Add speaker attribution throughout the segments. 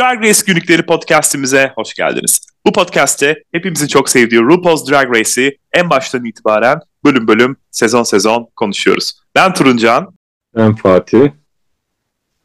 Speaker 1: Drag Race Günlükleri podcastimize hoş geldiniz. Bu podcast'te hepimizin çok sevdiği RuPaul's Drag Race'i en baştan itibaren bölüm bölüm, sezon sezon konuşuyoruz. Ben Turuncan.
Speaker 2: Ben Fatih.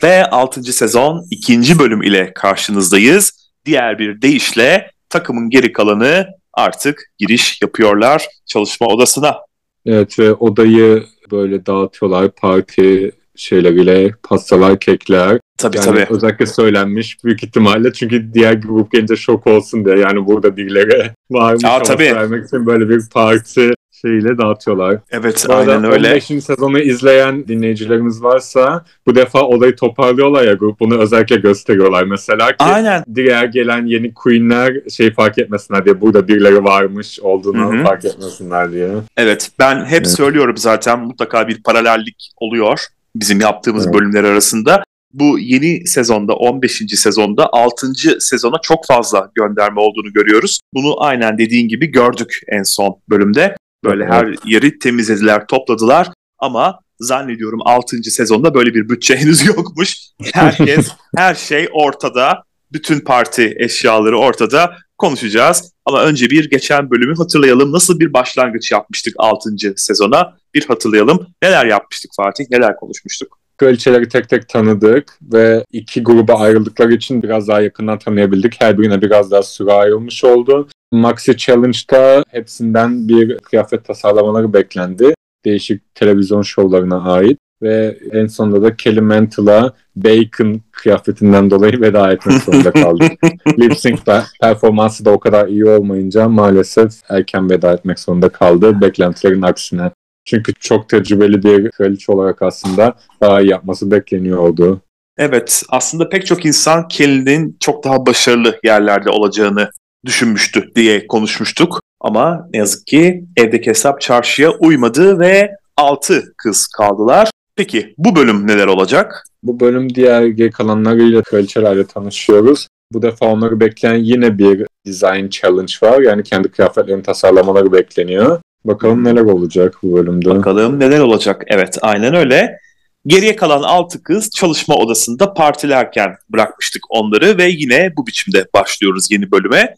Speaker 1: Ve 6. sezon 2. bölüm ile karşınızdayız. Diğer bir deyişle takımın geri kalanı artık giriş yapıyorlar çalışma odasına.
Speaker 2: Evet ve odayı böyle dağıtıyorlar parti şeyleriyle pastalar, kekler.
Speaker 1: Tabii
Speaker 2: yani
Speaker 1: tabii.
Speaker 2: Özellikle söylenmiş büyük ihtimalle çünkü diğer grup gelince şok olsun diye yani burada
Speaker 1: Aa,
Speaker 2: havası
Speaker 1: tabii.
Speaker 2: vermek için böyle bir parti şeyle dağıtıyorlar.
Speaker 1: Evet
Speaker 2: Bu
Speaker 1: aynen öyle.
Speaker 2: 15. sezonu izleyen dinleyicilerimiz varsa bu defa olayı toparlıyorlar ya grup bunu özellikle gösteriyorlar mesela ki
Speaker 1: Aynen.
Speaker 2: diğer gelen yeni queenler şey fark etmesinler diye burada birileri varmış olduğunu
Speaker 1: Hı hı.
Speaker 2: fark etmesinler diye.
Speaker 1: Evet ben hep
Speaker 2: Evet.
Speaker 1: söylüyorum zaten mutlaka bir paralellik oluyor bizim yaptığımız
Speaker 2: Evet.
Speaker 1: bölümler arasında. Bu yeni sezonda 15. sezonda 6. sezona çok fazla gönderme olduğunu görüyoruz. Bunu aynen dediğin gibi gördük en son bölümde. Böyle
Speaker 2: Evet.
Speaker 1: her yeri temizlediler, topladılar ama zannediyorum 6. sezonda böyle bir bütçe henüz yokmuş. Herkes, her şey ortada. Bütün parti eşyaları ortada. Konuşacağız. Ama önce bir geçen bölümü hatırlayalım. Nasıl bir başlangıç yapmıştık 6. sezona? Bir hatırlayalım. Neler yapmıştık Fatih? Neler konuşmuştuk?
Speaker 2: Kraliçeleri tek tek tanıdık ve iki gruba ayrıldıkları için biraz daha yakından tanıyabildik. Her birine biraz daha süre ayrılmış oldu. Maxi Challenge'da hepsinden bir kıyafet tasarlamaları beklendi. Değişik televizyon şovlarına ait. Ve en sonunda da Kelly Mantle'a Bacon kıyafetinden dolayı veda etmek zorunda kaldık. Lip sync pe- performansı da o kadar iyi olmayınca maalesef erken veda etmek zorunda kaldı. Beklentilerin aksine. Çünkü çok tecrübeli bir kraliçe olarak aslında daha iyi yapması bekleniyordu.
Speaker 1: Evet, aslında pek çok insan Kelly'nin çok daha başarılı yerlerde olacağını düşünmüştü diye konuşmuştuk. Ama ne yazık ki evdeki hesap çarşıya uymadı ve 6 kız kaldılar. Peki bu bölüm neler olacak?
Speaker 2: Bu bölüm diğer geri kalanlarıyla kraliçelerle tanışıyoruz. Bu defa onları bekleyen yine bir design challenge var. Yani kendi kıyafetlerini tasarlamaları bekleniyor. Bakalım neler olacak bu bölümde.
Speaker 1: Bakalım neler olacak. Evet aynen öyle. Geriye kalan 6 kız çalışma odasında partilerken bırakmıştık onları ve yine bu biçimde başlıyoruz yeni bölüme.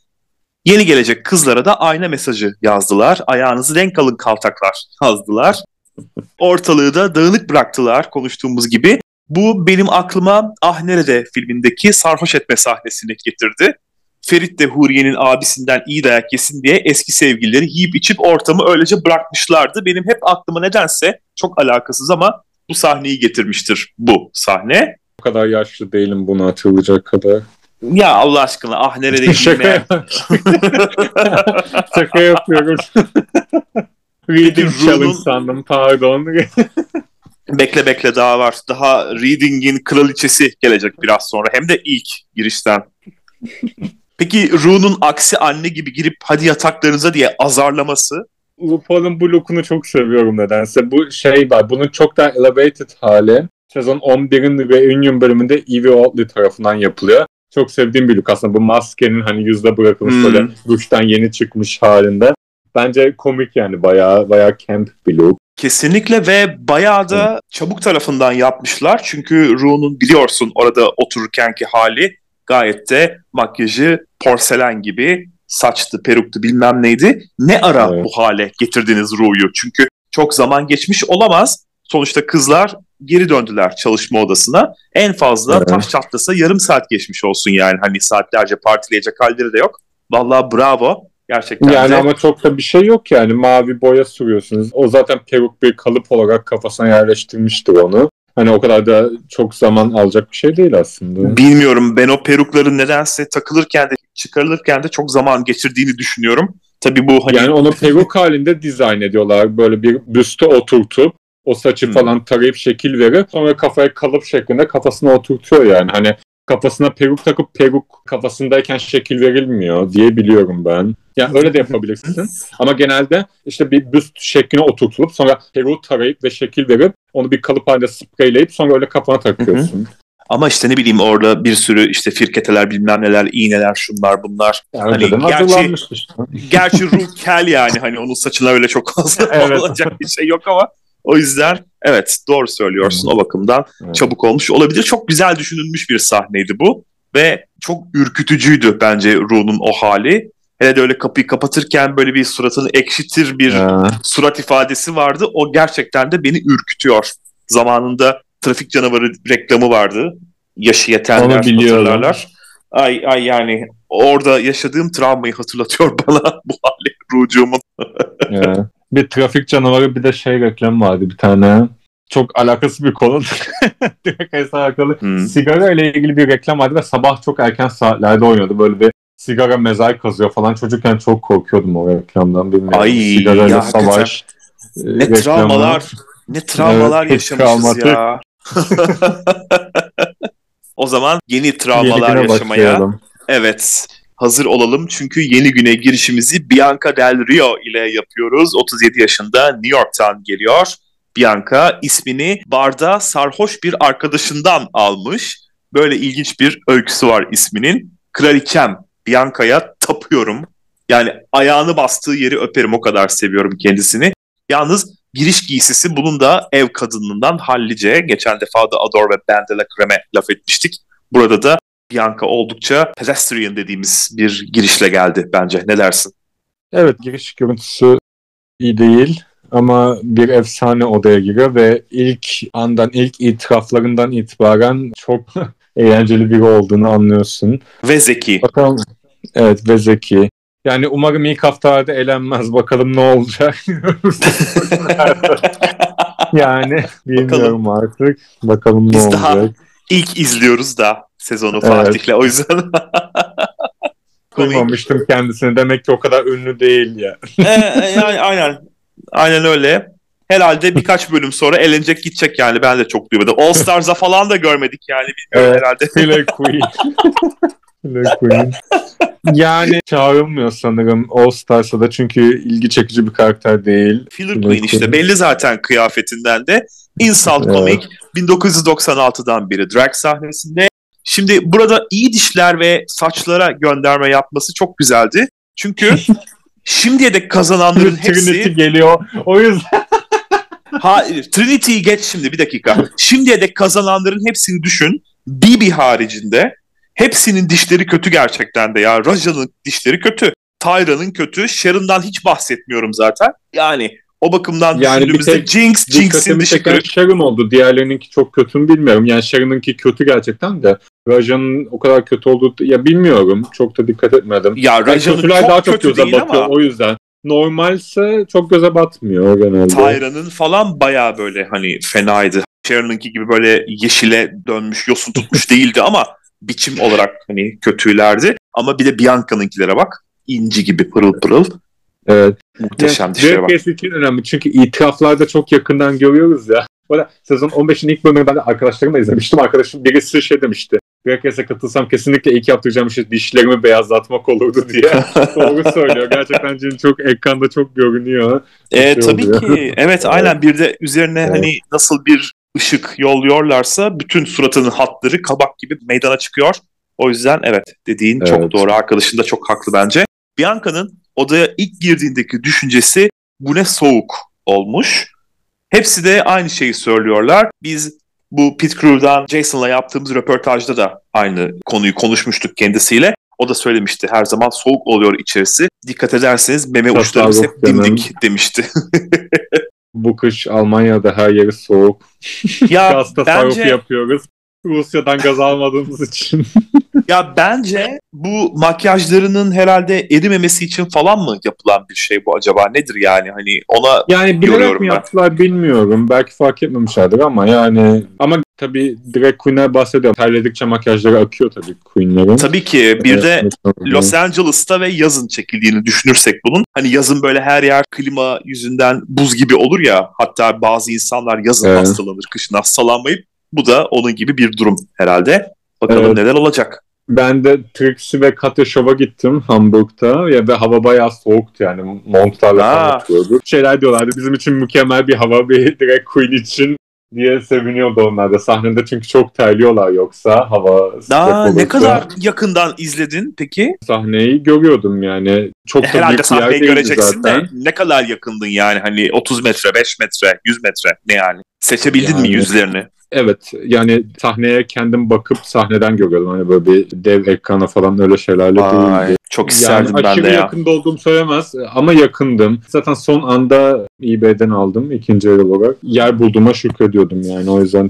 Speaker 1: Yeni gelecek kızlara da ayna mesajı yazdılar. Ayağınızı renk alın kaltaklar yazdılar. Ortalığı da dağınık bıraktılar konuştuğumuz gibi. Bu benim aklıma Ah Nerede filmindeki sarhoş etme sahnesini getirdi. Ferit de Huriye'nin abisinden iyi dayak yesin diye eski sevgilileri yiyip içip ortamı öylece bırakmışlardı. Benim hep aklıma nedense çok alakasız ama bu sahneyi getirmiştir bu sahne.
Speaker 2: O kadar yaşlı değilim bunu hatırlayacak kadar.
Speaker 1: Ya Allah aşkına ah nerede
Speaker 2: Şaka,
Speaker 1: bilmeyen.
Speaker 2: Şaka yapıyorum. Reading challenge sandım pardon.
Speaker 1: bekle bekle daha var. Daha Reading'in kraliçesi gelecek biraz sonra. Hem de ilk girişten. Peki Ru'nun aksi anne gibi girip hadi yataklarınıza diye azarlaması.
Speaker 2: RuPaul'un bu look'unu çok seviyorum nedense. Bu şey var. Bunun çok daha elevated hali. Sezon 11'in reunion bölümünde Evie Oddly tarafından yapılıyor. Çok sevdiğim bir look aslında. Bu maskenin hani yüzde bırakılmış
Speaker 1: Hmm.
Speaker 2: böyle duştan yeni çıkmış halinde. Bence komik yani bayağı bayağı camp bir look.
Speaker 1: Kesinlikle ve bayağı da çabuk tarafından yapmışlar. Çünkü Ru'nun biliyorsun orada otururkenki hali gayet de makyajı porselen gibi saçtı, peruktu bilmem neydi. Ne ara
Speaker 2: Evet.
Speaker 1: bu hale getirdiniz Ru'yu? Çünkü çok zaman geçmiş olamaz. Sonuçta kızlar geri döndüler çalışma odasına. En fazla
Speaker 2: Evet.
Speaker 1: taş çatlasa yarım saat geçmiş olsun yani. Hani saatlerce partileyecek halleri de yok. Vallahi bravo. Gerçekten
Speaker 2: Yani
Speaker 1: de.
Speaker 2: ama çok da bir şey yok yani. Mavi boya sürüyorsunuz. O zaten peruk bir kalıp olarak kafasına yerleştirmiştir onu. Hani o kadar da çok zaman alacak bir şey değil aslında.
Speaker 1: Bilmiyorum ben o perukların nedense takılırken de çıkarılırken de çok zaman geçirdiğini düşünüyorum. Tabii bu hani
Speaker 2: Yani onu peruk halinde dizayn ediyorlar. Böyle bir büste oturtup o saçı
Speaker 1: Hmm.
Speaker 2: falan tarayıp şekil verip sonra kafaya kalıp şeklinde kafasına oturtuyor yani. Hani kafasına peruk takıp peruk kafasındayken şekil verilmiyor diye biliyorum ben. Yani öyle de yapabilirsin. Ama genelde işte bir büst şekline oturtulup sonra peruğu tarayıp ve şekil verip onu bir kalıp halinde spreyleyip sonra öyle kafana takıyorsun.
Speaker 1: ama işte ne bileyim orada bir sürü işte firketeler bilmem neler iğneler şunlar bunlar.
Speaker 2: Yani
Speaker 1: Hani gerçi-. Gerçi ruh kel yani hani onun saçına öyle çok fazla
Speaker 2: Evet.
Speaker 1: olacak bir şey yok ama o yüzden evet doğru söylüyorsun o bakımdan
Speaker 2: Evet.
Speaker 1: çabuk olmuş olabilir. Çok güzel düşünülmüş bir sahneydi bu. ve çok ürkütücüydü bence Ru'nun o hali. Hele de öyle kapıyı kapatırken böyle bir suratını ekşitir bir
Speaker 2: Ha.
Speaker 1: surat ifadesi vardı. O gerçekten de beni ürkütüyor. Zamanında trafik canavarı reklamı vardı. Yaşı yetenler hatırlarlar. Ay ay yani orada yaşadığım travmayı hatırlatıyor bana bu hali Ru'cuğumun.
Speaker 2: Bir trafik canavarı bir de şey reklam vardı bir tane. Çok alakası bir konu. Direkt hesap alakalı.
Speaker 1: Hmm.
Speaker 2: Sigara ile ilgili bir reklam vardı ve sabah çok erken saatlerde oynuyordu. Böyle bir sigara mezar kazıyor falan. Çocukken çok korkuyordum o reklamdan. Bilmiyorum.
Speaker 1: Ay,
Speaker 2: Sigarayla
Speaker 1: ya
Speaker 2: savaş. e,
Speaker 1: Ne
Speaker 2: reklamı.
Speaker 1: travmalar, ne travmalar
Speaker 2: Evet,
Speaker 1: yaşamışız ya. o zaman yeni travmalar yaşamaya
Speaker 2: başlayalım.
Speaker 1: evet hazır olalım. Çünkü yeni güne girişimizi Bianca Del Rio ile yapıyoruz. 37 yaşında New York'tan geliyor. Bianca ismini barda sarhoş bir arkadaşından almış. Böyle ilginç bir öyküsü var isminin. Kraliçem Bianca'ya tapıyorum. Yani ayağını bastığı yeri öperim o kadar seviyorum kendisini. Yalnız giriş giysisi bunun da ev kadınından hallice. Geçen defa da Adore ve Ben de la Creme laf etmiştik. Burada da Bianca oldukça pedestrian dediğimiz bir girişle geldi bence. Ne dersin?
Speaker 2: Evet giriş görüntüsü iyi değil ama bir efsane odaya giriyor ve ilk andan ilk itiraflarından itibaren çok eğlenceli biri olduğunu anlıyorsun.
Speaker 1: Ve zeki.
Speaker 2: Bakalım evet ve zeki. Yani umarım ilk haftalarda elenmez. Bakalım ne olacak. yani bilmiyorum artık. Bakalım ne
Speaker 1: Biz
Speaker 2: olacak.
Speaker 1: daha İlk izliyoruz da sezonu
Speaker 2: Evet.
Speaker 1: Fatih'le. O yüzden
Speaker 2: Duymamıştım kendisini. Demek ki o kadar ünlü değil ya.
Speaker 1: Ee, yani aynen. Aynen öyle. Herhalde birkaç bölüm sonra elenecek gidecek yani. Ben de çok duymadım. All Stars'a falan da görmedik yani. Bilmiyorum
Speaker 2: Evet.
Speaker 1: herhalde.
Speaker 2: Killer Queen. Killer Queen. Yani çağrılmıyor sanırım All Stars'a da çünkü ilgi çekici bir karakter değil.
Speaker 1: Filler
Speaker 2: Killer
Speaker 1: Queen işte.
Speaker 2: Queen.
Speaker 1: Belli zaten kıyafetinden de. Insult
Speaker 2: Evet.
Speaker 1: Comic 1996'dan beri drag sahnesinde. Şimdi burada iyi dişler ve saçlara gönderme yapması çok güzeldi. Çünkü şimdiye dek kazananların
Speaker 2: Trinity
Speaker 1: hepsi
Speaker 2: geliyor. O yüzden
Speaker 1: Hayır, Trinity'yi geç şimdi bir dakika. Şimdiye dek kazananların hepsini düşün. Bibi haricinde hepsinin dişleri kötü gerçekten de ya. Raja'nın dişleri kötü. Tyra'nın kötü. Sharon'dan hiç bahsetmiyorum zaten. Yani o bakımdan
Speaker 2: Yani bir
Speaker 1: düşündüğümüzde
Speaker 2: tek
Speaker 1: Jinx, Jinx'in
Speaker 2: çeken
Speaker 1: kırık.
Speaker 2: Sharon oldu. Diğerlerininki çok kötü mü bilmiyorum. Yani Sharon'ınki kötü gerçekten de. Raja'nın o kadar kötü olduğu ya bilmiyorum. Çok da dikkat etmedim.
Speaker 1: Ya
Speaker 2: Yani
Speaker 1: Raja'nın
Speaker 2: kötüler
Speaker 1: çok
Speaker 2: daha çok
Speaker 1: kötü
Speaker 2: göze
Speaker 1: değil
Speaker 2: batıyor
Speaker 1: ama
Speaker 2: o yüzden. Normalse çok göze batmıyor genelde.
Speaker 1: Tyra'nın falan baya böyle hani fenaydı. Sharon'ınki gibi böyle yeşile dönmüş, yosun tutmuş değildi ama biçim olarak hani kötülerdi. Ama bir de Bianca'nınkilere bak. İnci gibi pırıl pırıl.
Speaker 2: Evet.
Speaker 1: Muhteşem dişlere bak.
Speaker 2: Drag için önemli çünkü itiraflarda çok yakından görüyoruz ya. Böyle sezon 15'in ilk bölümünü ben de arkadaşlarımla izlemiştim. Arkadaşım birisi şey demişti. Race'e katılsam kesinlikle ilk yaptıracağım şey dişlerimi beyazlatmak olurdu diye. Doğru söylüyor. Gerçekten Jin çok ekranda çok görünüyor.
Speaker 1: E,
Speaker 2: şey
Speaker 1: tabii
Speaker 2: oluyor.
Speaker 1: ki. Evet aynen bir de üzerine
Speaker 2: Evet.
Speaker 1: hani nasıl bir ışık yolluyorlarsa bütün suratının hatları kabak gibi meydana çıkıyor. O yüzden evet dediğin çok
Speaker 2: Evet.
Speaker 1: doğru. Arkadaşın da çok haklı bence. Bianca'nın odaya ilk girdiğindeki düşüncesi bu ne soğuk olmuş. Hepsi de aynı şeyi söylüyorlar. Biz bu Pit Crew'dan Jason'la yaptığımız röportajda da aynı konuyu konuşmuştuk kendisiyle. O da söylemişti her zaman soğuk oluyor içerisi. Dikkat ederseniz meme
Speaker 2: Tasarruf
Speaker 1: uçlarımız hep dimdik demişti.
Speaker 2: Bu kış Almanya'da her yeri soğuk.
Speaker 1: ya
Speaker 2: Gaz tasarrufu
Speaker 1: bence
Speaker 2: yapıyoruz. Rusya'dan gaz almadığımız için.
Speaker 1: ya bence bu makyajlarının herhalde erimemesi için falan mı yapılan bir şey bu acaba nedir yani hani ona
Speaker 2: Yani bilerek mi
Speaker 1: ben.
Speaker 2: yaptılar bilmiyorum. Belki fark etmemişlerdir ama yani ama tabii direkt Queen'ler bahsediyor. Terledikçe makyajları akıyor tabii Queen'lerin.
Speaker 1: tabii ki bir de Los Angeles'ta ve yazın çekildiğini düşünürsek bunun hani yazın böyle her yer klima yüzünden buz gibi olur ya hatta bazı insanlar yazın
Speaker 2: Evet.
Speaker 1: hastalanır kışın hastalanmayıp bu da onun gibi bir durum herhalde. Bakalım
Speaker 2: Evet.
Speaker 1: neler olacak.
Speaker 2: Ben de Trixie ve Katya Show'a gittim Hamburg'da ya ve hava bayağı soğuktu yani montlarla falan atıyorduk. Şeyler diyorlardı bizim için mükemmel bir hava bir direkt Queen için diye seviniyordu onlar da sahnede çünkü çok terliyorlar yoksa hava sıcak
Speaker 1: Aa,
Speaker 2: olursa.
Speaker 1: ne kadar yakından izledin peki?
Speaker 2: Sahneyi görüyordum yani. Çok da
Speaker 1: Herhalde
Speaker 2: büyük
Speaker 1: sahneyi göreceksin
Speaker 2: zaten.
Speaker 1: de ne kadar yakındın yani hani 30 metre, 5 metre, 100 metre ne yani? Seçebildin mi
Speaker 2: Yani-
Speaker 1: yüzlerini?
Speaker 2: Evet yani sahneye kendim bakıp sahneden görüyordum. Hani böyle bir dev ekrana falan öyle şeylerle değildi.
Speaker 1: çok isterdim
Speaker 2: yani
Speaker 1: ben de ya.
Speaker 2: yakında olduğum söylemez ama yakındım. Zaten son anda eBay'den aldım ikinci el olarak. Yer bulduğuma şükrediyordum yani o yüzden.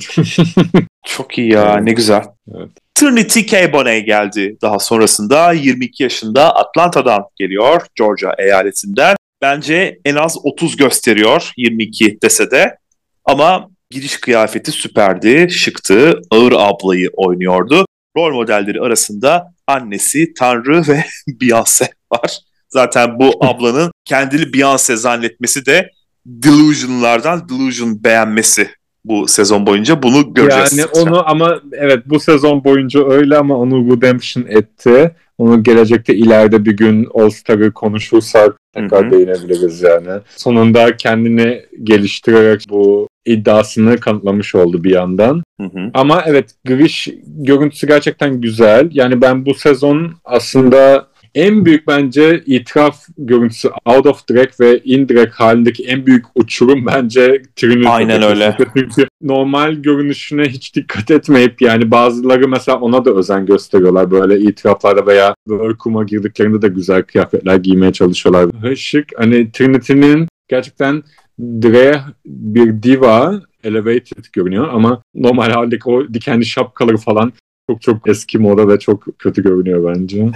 Speaker 1: Çok iyi ya ne güzel.
Speaker 2: Evet.
Speaker 1: Trinity K. Bonet geldi daha sonrasında 22 yaşında Atlanta'dan geliyor Georgia eyaletinden. Bence en az 30 gösteriyor 22 dese de ama giriş kıyafeti süperdi, şıktı, ağır ablayı oynuyordu. Rol modelleri arasında annesi, Tanrı ve Beyoncé var. Zaten bu ablanın kendini Beyoncé zannetmesi de delusionlardan delusion beğenmesi bu sezon boyunca bunu göreceğiz.
Speaker 2: Yani onu ama evet bu sezon boyunca öyle ama onu redemption etti. Onu gelecekte ileride bir gün All Star'ı konuşursak tekrar
Speaker 1: Hı hı.
Speaker 2: değinebiliriz yani. Sonunda kendini geliştirerek bu iddiasını kanıtlamış oldu bir yandan.
Speaker 1: Hı hı.
Speaker 2: Ama evet giriş görüntüsü gerçekten güzel. Yani ben bu sezon aslında en büyük bence itiraf görüntüsü out of drag ve in drag halindeki en büyük uçurum bence Trinity.
Speaker 1: Aynen öyle.
Speaker 2: Çünkü normal görünüşüne hiç dikkat etmeyip yani bazıları mesela ona da özen gösteriyorlar. Böyle itiraflarda veya workroom'a girdiklerinde de güzel kıyafetler giymeye çalışıyorlar. Şık. Hani Trinity'nin gerçekten drag bir diva elevated görünüyor ama normal haldeki o dikenli şapkaları falan çok çok eski moda ve çok kötü görünüyor bence.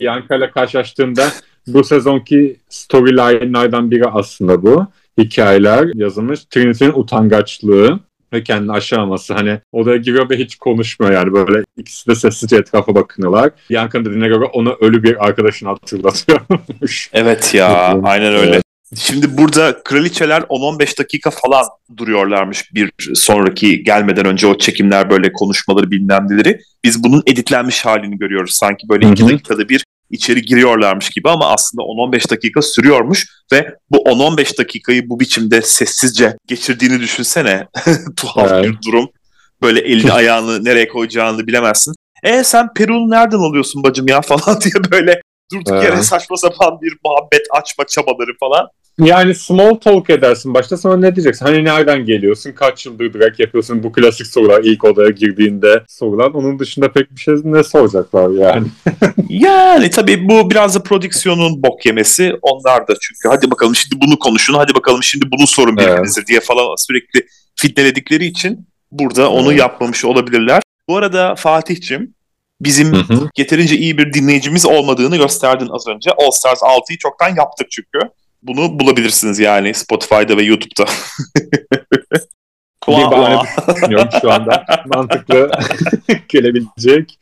Speaker 2: Bianca ile karşılaştığında bu sezonki storyline'lardan biri aslında bu. Hikayeler yazılmış. Trinity'nin utangaçlığı ve kendini aşamaması. Hani odaya giriyor ve hiç konuşmuyor yani böyle ikisi de sessizce etrafa bakınıyorlar. Bianca'nın dediğine göre ona ölü bir arkadaşını hatırlatıyormuş.
Speaker 1: Evet ya aynen öyle. Şimdi burada kraliçeler 10-15 dakika falan duruyorlarmış bir sonraki gelmeden önce o çekimler böyle konuşmaları bilmem neleri. Biz bunun editlenmiş halini görüyoruz. Sanki böyle
Speaker 2: Hı
Speaker 1: 2
Speaker 2: hı.
Speaker 1: dakikada bir içeri giriyorlarmış gibi ama aslında 10-15 dakika sürüyormuş ve bu 10-15 dakikayı bu biçimde sessizce geçirdiğini düşünsene. Tuhaf
Speaker 2: Evet.
Speaker 1: bir durum. Böyle elini ayağını nereye koyacağını bilemezsin. E sen Peru'nu nereden alıyorsun bacım ya falan diye böyle durduk
Speaker 2: Evet.
Speaker 1: yere saçma sapan bir muhabbet açma çabaları falan.
Speaker 2: Yani small talk edersin başta sonra ne diyeceksin? Hani nereden geliyorsun? Kaç yıldır drag yapıyorsun? Bu klasik sorular ilk odaya girdiğinde sorulan. Onun dışında pek bir şey ne soracaklar yani?
Speaker 1: Yani tabii bu biraz da prodüksiyonun bok yemesi. Onlar da çünkü hadi bakalım şimdi bunu konuşun, hadi bakalım şimdi bunu sorun
Speaker 2: Evet.
Speaker 1: birbirinize diye falan sürekli fitneledikleri için burada onu
Speaker 2: Evet.
Speaker 1: yapmamış olabilirler. Bu arada Fatih'cim bizim
Speaker 2: Hı hı.
Speaker 1: yeterince iyi bir dinleyicimiz olmadığını gösterdin az önce. All Stars 6'yı çoktan yaptık çünkü. Bunu bulabilirsiniz yani Spotify'da ve YouTube'da.
Speaker 2: bir bahane düşünüyorum şu anda. Mantıklı gelebilecek.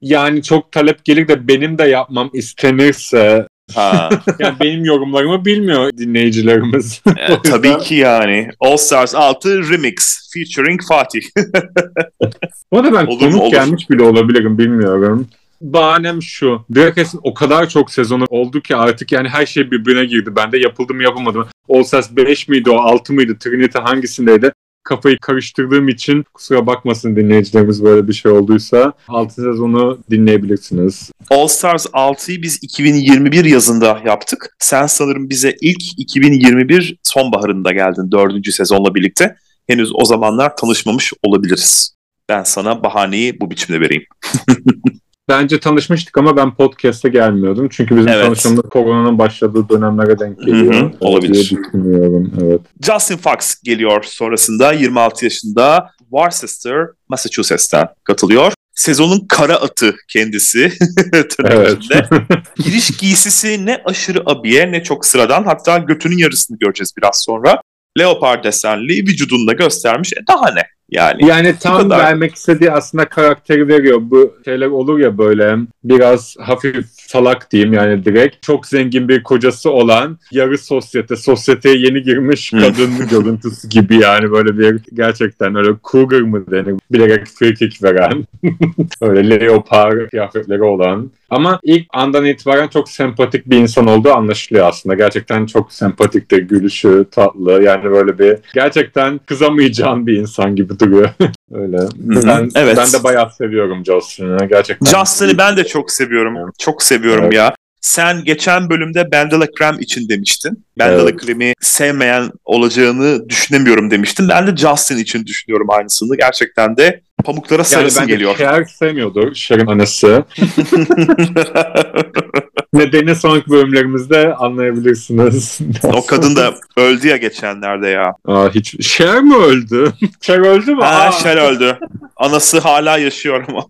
Speaker 2: Yani çok talep gelir de benim de yapmam istenirse
Speaker 1: Ha,
Speaker 2: yani benim yorumlarımı bilmiyor dinleyicilerimiz.
Speaker 1: e, tabii ki yani. All Stars 6 Remix featuring Fatih.
Speaker 2: Bu arada ben
Speaker 1: Olur
Speaker 2: konuk
Speaker 1: Olur.
Speaker 2: gelmiş bile olabilirim bilmiyorum. Bahanem şu. Dragons'ın o kadar çok sezonu oldu ki artık yani her şey birbirine girdi. Bende yapıldı mı yapılmadı mı? All Stars 5 miydi o 6 mıydı? Trinity hangisindeydi? Kafayı karıştırdığım için kusura bakmasın dinleyicilerimiz böyle bir şey olduysa. 6 sezonu dinleyebilirsiniz.
Speaker 1: All Stars 6'yı biz 2021 yazında yaptık. Sen sanırım bize ilk 2021 sonbaharında geldin dördüncü sezonla birlikte. Henüz o zamanlar tanışmamış olabiliriz. Ben sana bahaneyi bu biçimde vereyim.
Speaker 2: Bence tanışmıştık ama ben podcast'e gelmiyordum. Çünkü bizim
Speaker 1: Evet.
Speaker 2: tanışmamız koronanın başladığı dönemlere denk geliyor.
Speaker 1: Hı hı, olabilir.
Speaker 2: Düşünüyorum. Evet.
Speaker 1: Justin Fox geliyor sonrasında 26 yaşında Worcester, Massachusetts'ten katılıyor. Sezonun kara atı kendisi. tırnak
Speaker 2: Evet.
Speaker 1: içinde. Giriş giysisi ne aşırı abiye ne çok sıradan. Hatta götünün yarısını göreceğiz biraz sonra. Leopard desenli vücudunu da göstermiş. E daha ne? Yani
Speaker 2: Yani tam
Speaker 1: kadar.
Speaker 2: vermek istediği aslında karakteri veriyor. Bu şeyler olur ya böyle biraz hafif salak diyeyim yani direkt. Çok zengin bir kocası olan yarı sosyete, sosyeteye yeni girmiş kadın görüntüsü gibi yani böyle bir gerçekten öyle cougar mı denir? Bilerek free kick veren. öyle leopar kıyafetleri olan. Ama ilk andan itibaren çok sempatik bir insan olduğu anlaşılıyor aslında. Gerçekten çok sempatiktir, gülüşü tatlı. Yani böyle bir gerçekten kızamayacağın bir insan gibi duruyor. Öyle. Ben,
Speaker 1: Evet.
Speaker 2: ben de bayağı seviyorum Justin'i. Gerçekten.
Speaker 1: Justin'i ben de çok seviyorum.
Speaker 2: Evet.
Speaker 1: Çok seviyorum
Speaker 2: Evet.
Speaker 1: ya. Sen geçen bölümde Bandela Krem için demiştin. Bandela evet. Krem'i sevmeyen olacağını düşünemiyorum demiştin. Ben de Justin için düşünüyorum aynısını. Gerçekten de pamuklara sarısın yani geliyor.
Speaker 2: Cher sevmiyordu. Cher'in anası. Nedeni sonraki bölümlerimizde anlayabilirsiniz.
Speaker 1: o kadın da öldü ya geçenlerde ya.
Speaker 2: Aa, hiç Cher mi öldü? Cher öldü mü?
Speaker 1: Ha, Cher öldü. Anası hala yaşıyor ama.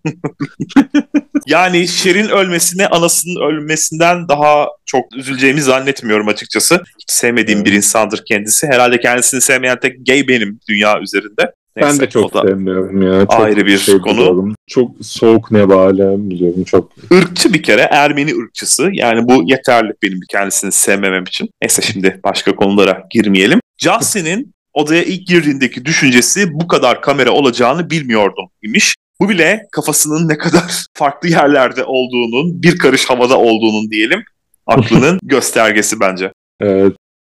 Speaker 1: yani Cher'in ölmesine anasının ölmesinden daha çok üzüleceğimi zannetmiyorum açıkçası. Hiç sevmediğim bir insandır kendisi. Herhalde kendisini sevmeyen tek gay benim dünya üzerinde.
Speaker 2: Neyse, ben de çok sevmiyorum ya. Çok
Speaker 1: ayrı bir şey konu. Biliyorum.
Speaker 2: Çok soğuk nebale biliyorum çok.
Speaker 1: Irkçı bir kere Ermeni ırkçısı. Yani bu yeterli benim kendisini sevmemem için. Neyse şimdi başka konulara girmeyelim. Justin'in odaya ilk girdiğindeki düşüncesi bu kadar kamera olacağını bilmiyordum imiş. Bu bile kafasının ne kadar farklı yerlerde olduğunun, bir karış havada olduğunun diyelim, aklının göstergesi bence.
Speaker 2: Evet.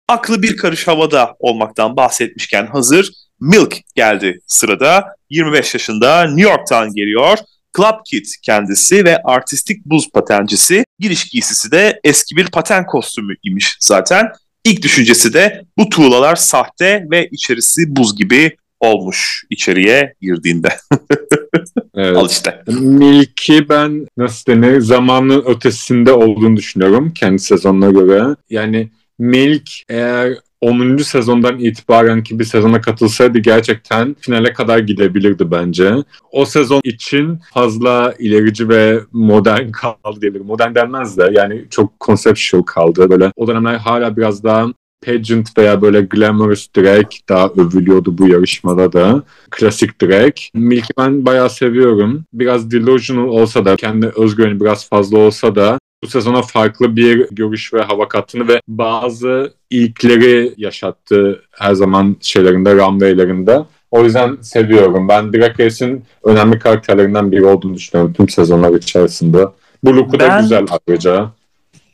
Speaker 1: Aklı bir karış havada olmaktan bahsetmişken hazır Milk geldi sırada. 25 yaşında New York'tan geliyor. Club Kid kendisi ve artistik buz patencisi. Giriş giysisi de eski bir paten kostümü imiş zaten. İlk düşüncesi de bu tuğlalar sahte ve içerisi buz gibi olmuş içeriye girdiğinde. evet. Al işte.
Speaker 2: Milk'i ben nasıl denir zamanın ötesinde olduğunu düşünüyorum kendi sezonuna göre. Yani Milk eğer 10. sezondan itibaren ki bir sezona katılsaydı gerçekten finale kadar gidebilirdi bence. O sezon için fazla ilerici ve modern kaldı diyebilirim. Modern denmez de yani çok conceptual kaldı. Böyle o dönemler hala biraz daha pageant veya böyle glamorous drag daha övülüyordu bu yarışmada da. Klasik drag. Milk'i ben bayağı seviyorum. Biraz delusional olsa da, kendi özgüveni biraz fazla olsa da bu sezona farklı bir görüş ve hava kattığını ve bazı ilkleri yaşattı her zaman şeylerinde, runway'lerinde. O yüzden seviyorum. Ben Drag Race'in önemli karakterlerinden biri olduğunu düşünüyorum tüm sezonlar içerisinde. Bu look'u da güzel ayrıca.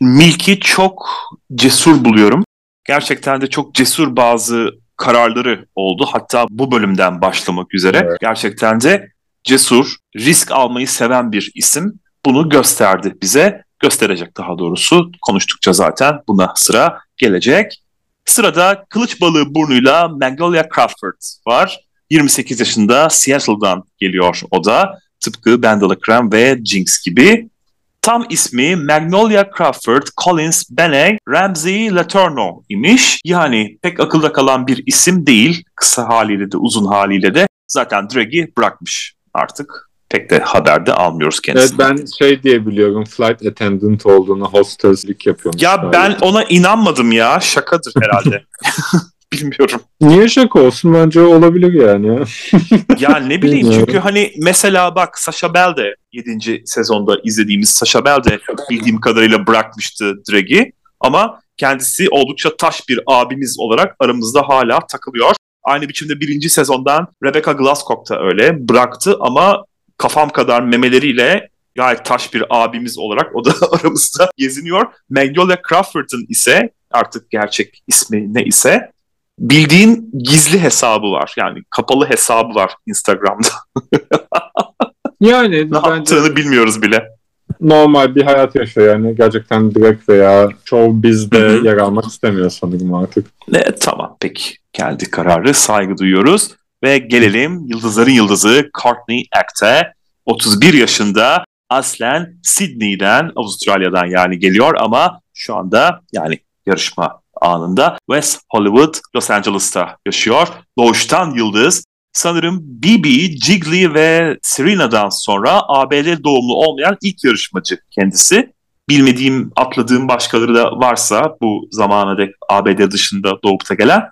Speaker 1: Milk'i çok cesur buluyorum. Gerçekten de çok cesur bazı kararları oldu. Hatta bu bölümden başlamak üzere. Evet. Gerçekten de cesur, risk almayı seven bir isim. Bunu gösterdi bize gösterecek daha doğrusu. Konuştukça zaten buna sıra gelecek. Sırada kılıç balığı burnuyla Magnolia Crawford var. 28 yaşında Seattle'dan geliyor o da. Tıpkı Bandela Krem ve Jinx gibi. Tam ismi Magnolia Crawford Collins Bene Ramsey Letourneau imiş. Yani pek akılda kalan bir isim değil. Kısa haliyle de uzun haliyle de zaten Drag'i bırakmış artık pek de haberde almıyoruz kendisinden.
Speaker 2: Evet ben şey diye biliyorum flight attendant olduğunu hostesslik yapıyormuş.
Speaker 1: Ya galiba. ben ona inanmadım ya şakadır herhalde. Bilmiyorum.
Speaker 2: Niye şaka olsun bence olabilir yani.
Speaker 1: ya ne bileyim çünkü hani mesela bak Sasha Bell de 7. sezonda izlediğimiz Sasha Bell de bildiğim kadarıyla bırakmıştı Drag'i ama kendisi oldukça taş bir abimiz olarak aramızda hala takılıyor. Aynı biçimde birinci sezondan Rebecca Glasscock da öyle bıraktı ama kafam kadar memeleriyle gayet taş bir abimiz olarak o da aramızda geziniyor. Magnolia Crawford'ın ise artık gerçek ismi ne ise bildiğin gizli hesabı var. Yani kapalı hesabı var Instagram'da.
Speaker 2: yani
Speaker 1: ne yaptığını bilmiyoruz bile.
Speaker 2: Normal bir hayat yaşıyor yani. Gerçekten direkt veya show bizde yer almak istemiyor sanırım artık.
Speaker 1: Ne, tamam peki. Geldi kararı saygı duyuyoruz. Ve gelelim yıldızların yıldızı Courtney Act'e. 31 yaşında aslen Sydney'den, Avustralya'dan yani geliyor ama şu anda yani yarışma anında West Hollywood, Los Angeles'ta yaşıyor. Doğuştan yıldız. Sanırım Bibi, Jiggly ve Serena'dan sonra ABD doğumlu olmayan ilk yarışmacı kendisi. Bilmediğim, atladığım başkaları da varsa bu zamana dek ABD dışında doğup da gelen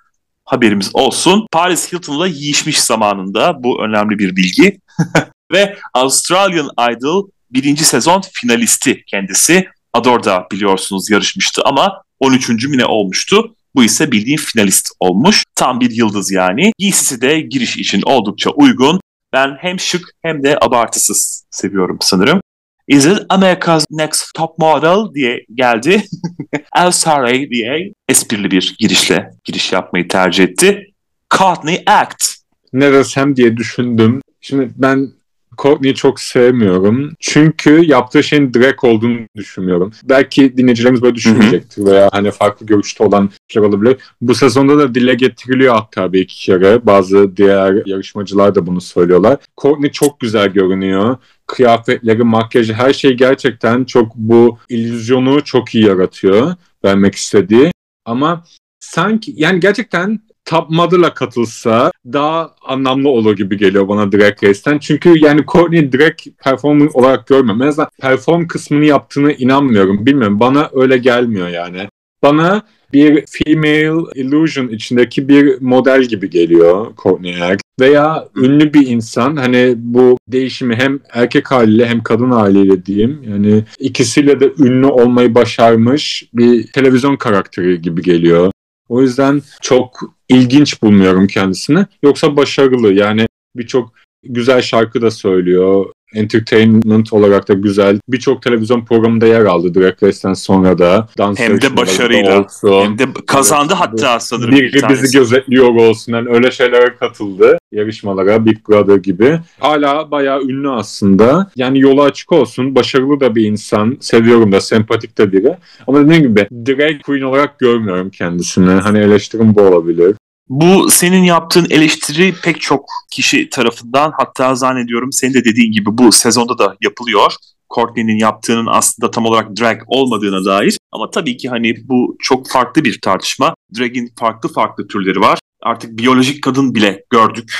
Speaker 1: haberimiz olsun. Paris Hilton'la yiyişmiş zamanında bu önemli bir bilgi. Ve Australian Idol birinci sezon finalisti kendisi. Ador'da biliyorsunuz yarışmıştı ama 13. mine olmuştu. Bu ise bildiğin finalist olmuş. Tam bir yıldız yani. Giysisi de giriş için oldukça uygun. Ben hem şık hem de abartısız seviyorum sanırım. Is it America's Next Top Model diye geldi. El diye esprili bir girişle giriş yapmayı tercih etti. Courtney Act.
Speaker 2: Ne desem diye düşündüm. Şimdi ben Courtney'i çok sevmiyorum. Çünkü yaptığı şeyin direkt olduğunu düşünmüyorum. Belki dinleyicilerimiz böyle düşünmeyecektir veya hani farklı görüşte olan şeyler olabilir. Bu sezonda da dile getiriliyor hatta bir iki kere. Bazı diğer yarışmacılar da bunu söylüyorlar. Courtney çok güzel görünüyor kıyafetleri, makyajı her şey gerçekten çok bu illüzyonu çok iyi yaratıyor vermek istediği. Ama sanki yani gerçekten Top Model'a katılsa daha anlamlı olur gibi geliyor bana Drag Race'ten. Çünkü yani Courtney direkt performer olarak görmüyorum. En azından perform kısmını yaptığını inanmıyorum. Bilmiyorum bana öyle gelmiyor yani. Bana bir female illusion içindeki bir model gibi geliyor Courtney Act. Veya ünlü bir insan hani bu değişimi hem erkek haliyle hem kadın haliyle diyeyim yani ikisiyle de ünlü olmayı başarmış bir televizyon karakteri gibi geliyor. O yüzden çok ilginç bulmuyorum kendisini. Yoksa başarılı yani birçok güzel şarkı da söylüyor entertainment olarak da güzel. Birçok televizyon programında yer aldı Drag Race'den sonra da.
Speaker 1: Dans hem de başarıyla. Olsun. Hem de kazandı evet. hatta sanırım.
Speaker 2: Biri bir bizi gözetliyor olsun. Yani öyle şeylere katıldı. Yarışmalara Big Brother gibi. Hala bayağı ünlü aslında. Yani yolu açık olsun. Başarılı da bir insan. Seviyorum da. Sempatik de biri. Ama dediğim gibi drag queen olarak görmüyorum kendisini. Hani eleştirim bu olabilir.
Speaker 1: Bu senin yaptığın eleştiri pek çok kişi tarafından hatta zannediyorum senin de dediğin gibi bu sezonda da yapılıyor. Courtney'nin yaptığının aslında tam olarak drag olmadığına dair. Ama tabii ki hani bu çok farklı bir tartışma. Drag'in farklı farklı türleri var. Artık biyolojik kadın bile gördük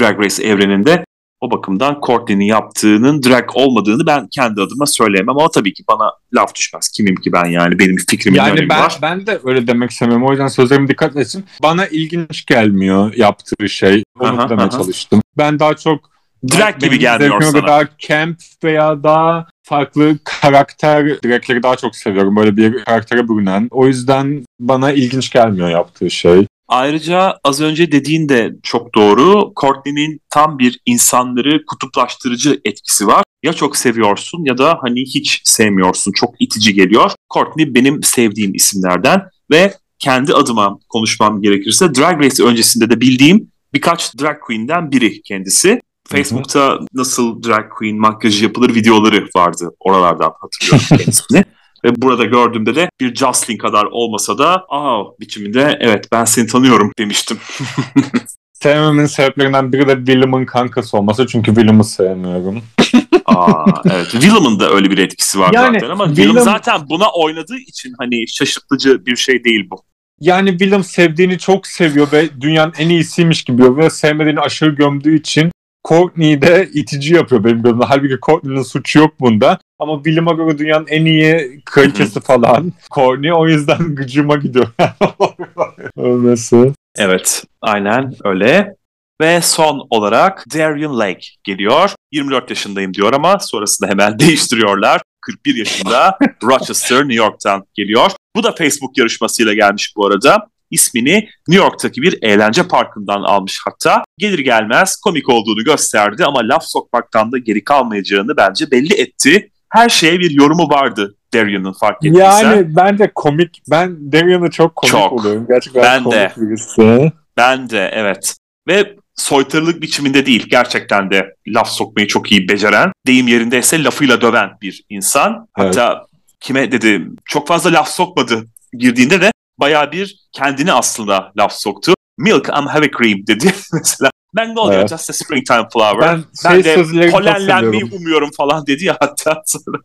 Speaker 1: Drag Race evreninde. O bakımdan Courtney'nin yaptığının drag olmadığını ben kendi adıma söyleyemem ama tabii ki bana laf düşmez. Kimim ki ben yani benim fikrimin
Speaker 2: yani
Speaker 1: önemi
Speaker 2: ben,
Speaker 1: var.
Speaker 2: Ben de öyle demek istemiyorum. O yüzden sözlerime dikkat etsin. Bana ilginç gelmiyor yaptığı şey. Onu aha, demeye aha. çalıştım. Ben daha çok
Speaker 1: drag gibi gelmiyor sana.
Speaker 2: Daha camp veya daha farklı karakter dragleri daha çok seviyorum. Böyle bir karaktere bürünen. O yüzden bana ilginç gelmiyor yaptığı şey.
Speaker 1: Ayrıca az önce dediğin de çok doğru. Courtney'nin tam bir insanları kutuplaştırıcı etkisi var. Ya çok seviyorsun ya da hani hiç sevmiyorsun. Çok itici geliyor. Courtney benim sevdiğim isimlerden ve kendi adıma konuşmam gerekirse Drag Race öncesinde de bildiğim birkaç drag queen'den biri kendisi. Facebook'ta nasıl drag queen makyajı yapılır videoları vardı. Oralardan hatırlıyorum kendisini. Ve burada gördüğümde de bir Jocelyn kadar olmasa da aa biçiminde evet ben seni tanıyorum demiştim.
Speaker 2: Sevmemin sebeplerinden biri de Willem'ın kankası olması. Çünkü Willem'ı sevmiyorum.
Speaker 1: Aa, evet. Willem'ın da öyle bir etkisi var yani, zaten ama Willem zaten buna oynadığı için hani şaşırtıcı bir şey değil bu.
Speaker 2: Yani Willem sevdiğini çok seviyor ve dünyanın en iyisiymiş gibi ve sevmediğini aşırı gömdüğü için Courtney'i de itici yapıyor benim gözümde. Halbuki Courtney'nin suçu yok bunda. Ama Willem'a göre dünyanın en iyi kraliçesi falan. Courtney o yüzden gıcıma gidiyor. Ölmesi.
Speaker 1: Evet aynen öyle. Ve son olarak Darian Lake geliyor. 24 yaşındayım diyor ama sonrasında hemen değiştiriyorlar. 41 yaşında Rochester, New York'tan geliyor. Bu da Facebook yarışmasıyla gelmiş bu arada ismini New York'taki bir eğlence parkından almış hatta. Gelir gelmez komik olduğunu gösterdi ama laf sokmaktan da geri kalmayacağını bence belli etti. Her şeye bir yorumu vardı Darian'ın fark ettiysen.
Speaker 2: Yani ben de komik, ben Darian'ı çok komik çok. buluyorum. Gerçekten ben komik de. birisi.
Speaker 1: Ben de evet. Ve soytarılık biçiminde değil gerçekten de laf sokmayı çok iyi beceren, deyim yerindeyse lafıyla döven bir insan. Hatta evet. kime dedi çok fazla laf sokmadı girdiğinde de baya bir kendini aslında laf soktu. Milk I'm heavy cream dedi mesela. Ben de oluyor evet. just a springtime flower. Ben, ben şey de polenlenmeyi umuyorum falan dedi ya hatta sonra.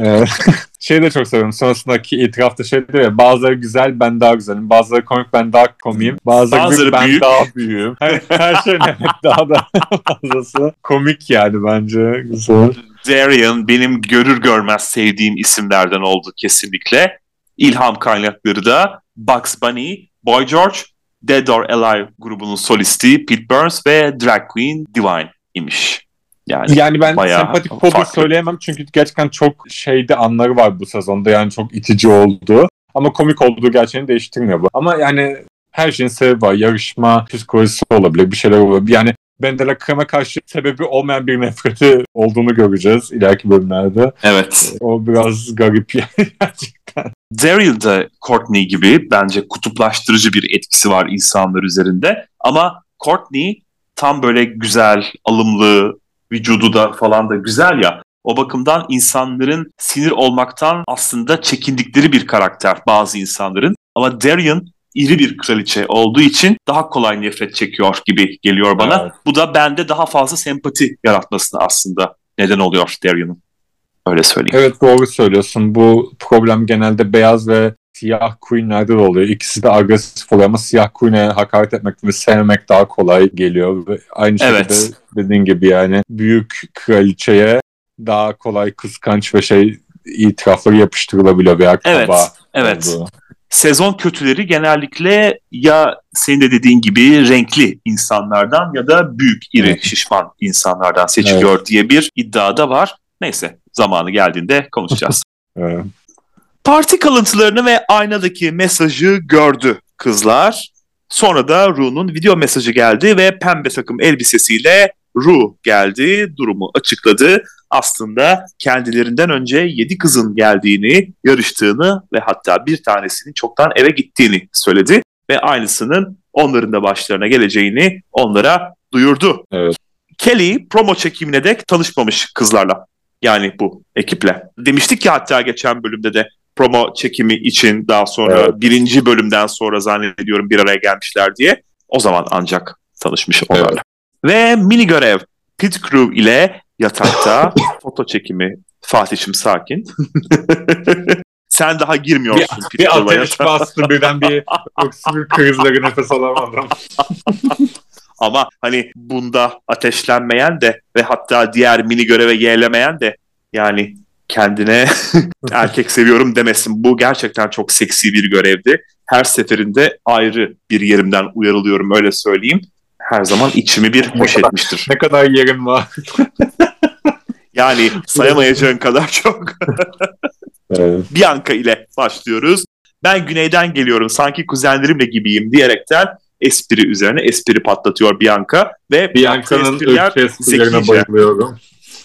Speaker 2: evet. şey de çok seviyorum. Sonrasındaki itirafta şey diyor ya bazıları güzel ben daha güzelim. Bazıları komik ben daha komiyim. Bazıları, bazıları büyük, büyük ben daha büyüğüm. Her, her şey evet daha da fazlası. Komik yani bence. Güzel.
Speaker 1: Darian benim görür görmez sevdiğim isimlerden oldu kesinlikle. İlham kaynakları da Bugs Bunny, Boy George, Dead or Alive grubunun solisti Pete Burns ve drag queen Divine imiş.
Speaker 2: Yani, yani ben sempatik pop söyleyemem çünkü gerçekten çok şeyde anları var bu sezonda yani çok itici oldu. Ama komik olduğu gerçeğini değiştirmiyor bu. Ama yani her şeyin sebebi var. Yarışma psikolojisi olabilir, bir şeyler olabilir. Yani Bendela Krem'e karşı sebebi olmayan bir nefreti olduğunu göreceğiz ileriki bölümlerde.
Speaker 1: Evet.
Speaker 2: O biraz garip yani gerçekten.
Speaker 1: Daryl de Courtney gibi bence kutuplaştırıcı bir etkisi var insanlar üzerinde. Ama Courtney tam böyle güzel, alımlı, vücudu da falan da güzel ya. O bakımdan insanların sinir olmaktan aslında çekindikleri bir karakter bazı insanların. Ama Darian iri bir kraliçe olduğu için daha kolay nefret çekiyor gibi geliyor bana. Evet. Bu da bende daha fazla sempati yaratmasına aslında neden oluyor Darian'ın. Öyle söyleyeyim.
Speaker 2: Evet doğru söylüyorsun. Bu problem genelde beyaz ve siyah queenlerde de oluyor. İkisi de agresif oluyor ama siyah queen'e hakaret etmek ve sevmek daha kolay geliyor. Ve aynı şekilde evet. dediğin gibi yani büyük kraliçeye daha kolay kıskanç ve şey itirafları yapıştırılabiliyor veya
Speaker 1: kaba Evet, evet. Olduğu. Sezon kötüleri genellikle ya senin de dediğin gibi renkli insanlardan ya da büyük, iri, evet. şişman insanlardan seçiliyor evet. diye bir iddia da var. Neyse zamanı geldiğinde konuşacağız. evet. Parti kalıntılarını ve aynadaki mesajı gördü kızlar. Sonra da Ru'nun video mesajı geldi ve pembe takım elbisesiyle Ru geldi, durumu açıkladı. Aslında kendilerinden önce yedi kızın geldiğini, yarıştığını ve hatta bir tanesinin çoktan eve gittiğini söyledi. Ve aynısının onların da başlarına geleceğini onlara duyurdu.
Speaker 2: Evet.
Speaker 1: Kelly promo çekimine dek tanışmamış kızlarla. Yani bu ekiple. Demiştik ki hatta geçen bölümde de promo çekimi için daha sonra evet. birinci bölümden sonra zannediyorum bir araya gelmişler diye. O zaman ancak tanışmış onlarla. Evet. Ve mini görev Pit Crew ile yatakta foto çekimi. Fatih'im sakin. Sen daha girmiyorsun.
Speaker 2: Bir, bir ateş bastı birden bir öksürük krizleri nefes alamadım.
Speaker 1: Ama hani bunda ateşlenmeyen de ve hatta diğer mini göreve yeğlemeyen de yani kendine erkek seviyorum demesin. Bu gerçekten çok seksi bir görevdi. Her seferinde ayrı bir yerimden uyarılıyorum öyle söyleyeyim. Her zaman içimi bir hoş
Speaker 2: ne
Speaker 1: etmiştir.
Speaker 2: ne kadar yerim var.
Speaker 1: yani sayamayacağın kadar çok. evet. Bianca ile başlıyoruz. Ben güneyden geliyorum sanki kuzenlerimle gibiyim diyerekten espri üzerine espri patlatıyor Bianca ve
Speaker 2: Bianca'nın esprilerine bayılıyorum.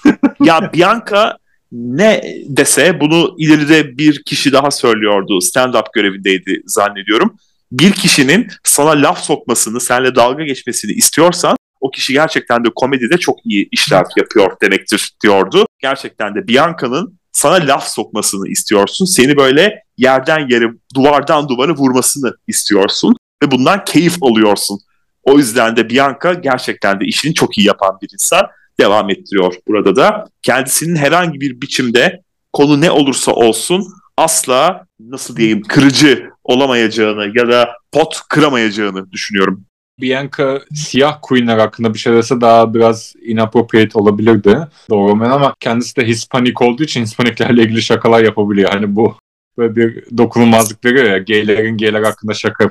Speaker 1: ya Bianca ne dese bunu ileride bir kişi daha söylüyordu. Stand-up görevindeydi zannediyorum. Bir kişinin sana laf sokmasını, seninle dalga geçmesini istiyorsan o kişi gerçekten de komedide çok iyi işler yapıyor demektir diyordu. Gerçekten de Bianca'nın sana laf sokmasını istiyorsun. Seni böyle yerden yere, duvardan duvara vurmasını istiyorsun ve bundan keyif alıyorsun. O yüzden de Bianca gerçekten de işini çok iyi yapan bir insan devam ettiriyor burada da. Kendisinin herhangi bir biçimde konu ne olursa olsun asla nasıl diyeyim kırıcı olamayacağını ya da pot kıramayacağını düşünüyorum.
Speaker 2: Bianca siyah queenler hakkında bir şey dese daha biraz inappropriate olabilirdi. Doğru ama kendisi de Hispanik olduğu için Hispaniklerle ilgili şakalar yapabiliyor. Hani bu böyle bir dokunulmazlıkları ya gaylerin gayler hakkında şaka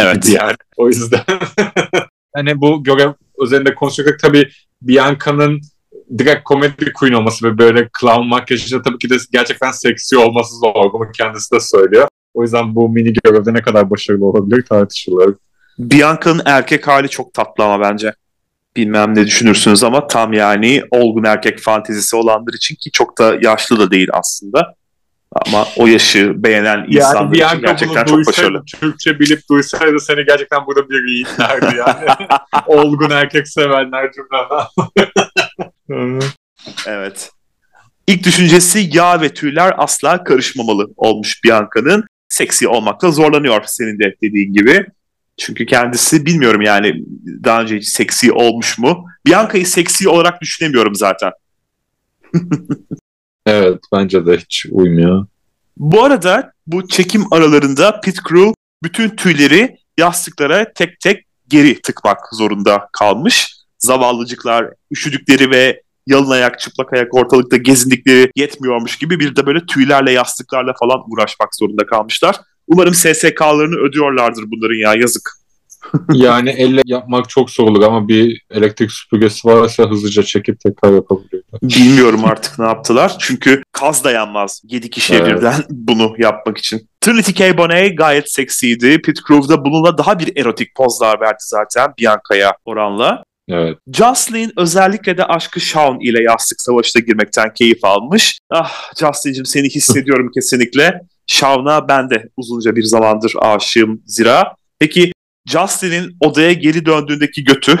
Speaker 2: evet. gibi yani. O yüzden hani bu görev üzerinde konuşacak tabii Bianca'nın direkt komedi queen olması ve böyle clown makyajı tabii ki de gerçekten seksi olması zor. Bunu kendisi de söylüyor. O yüzden bu mini görevde ne kadar başarılı olabilir tartışılır.
Speaker 1: Bianca'nın erkek hali çok tatlı ama bence. Bilmem ne düşünürsünüz ama tam yani olgun erkek fantezisi olanlar için ki çok da yaşlı da değil aslında. Ama o yaşı beğenen insanlar yani için gerçekten çok duysa, başarılı.
Speaker 2: Türkçe bilip duysaydı seni gerçekten burada bir yiğitlerdi yani. Olgun erkek sevenler cümleden.
Speaker 1: evet. İlk düşüncesi yağ ve tüyler asla karışmamalı olmuş Bianca'nın. Seksi olmakta zorlanıyor senin de dediğin gibi. Çünkü kendisi bilmiyorum yani daha önce hiç seksi olmuş mu? Bianca'yı seksi olarak düşünemiyorum zaten.
Speaker 2: Evet bence de hiç uymuyor.
Speaker 1: Bu arada bu çekim aralarında Pit Crew bütün tüyleri yastıklara tek tek geri tıkmak zorunda kalmış. Zavallıcıklar üşüdükleri ve yalın ayak çıplak ayak ortalıkta gezindikleri yetmiyormuş gibi bir de böyle tüylerle yastıklarla falan uğraşmak zorunda kalmışlar. Umarım SSK'larını ödüyorlardır bunların ya yazık
Speaker 2: yani elle yapmak çok zor olur ama bir elektrik süpürgesi varsa hızlıca çekip tekrar yapabiliyorlar.
Speaker 1: Bilmiyorum artık ne yaptılar. Çünkü kaz dayanmaz 7 kişiye evet. birden bunu yapmak için. Trinity K. Bonet gayet seksiydi. Pit Crew bununla daha bir erotik pozlar verdi zaten Bianca'ya oranla.
Speaker 2: Evet.
Speaker 1: Jocelyn özellikle de aşkı Shawn ile yastık savaşına girmekten keyif almış. Ah Jocelyn'cim seni hissediyorum kesinlikle. Shawn'a ben de uzunca bir zamandır aşığım zira. Peki Justin'in odaya geri döndüğündeki götü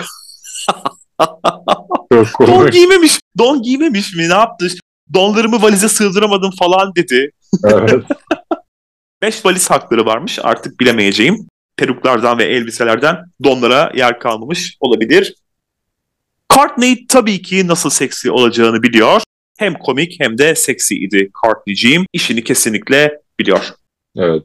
Speaker 1: Don giymemiş. Don giymemiş mi? Ne yaptı? Donlarımı valize sığdıramadım falan dedi.
Speaker 2: evet.
Speaker 1: 5 valiz hakları varmış artık bilemeyeceğim. Peruklardan ve elbiselerden donlara yer kalmamış olabilir. Courtney tabii ki nasıl seksi olacağını biliyor. Hem komik hem de seksiydi Courtney'ciğim. İşini kesinlikle biliyor.
Speaker 2: evet.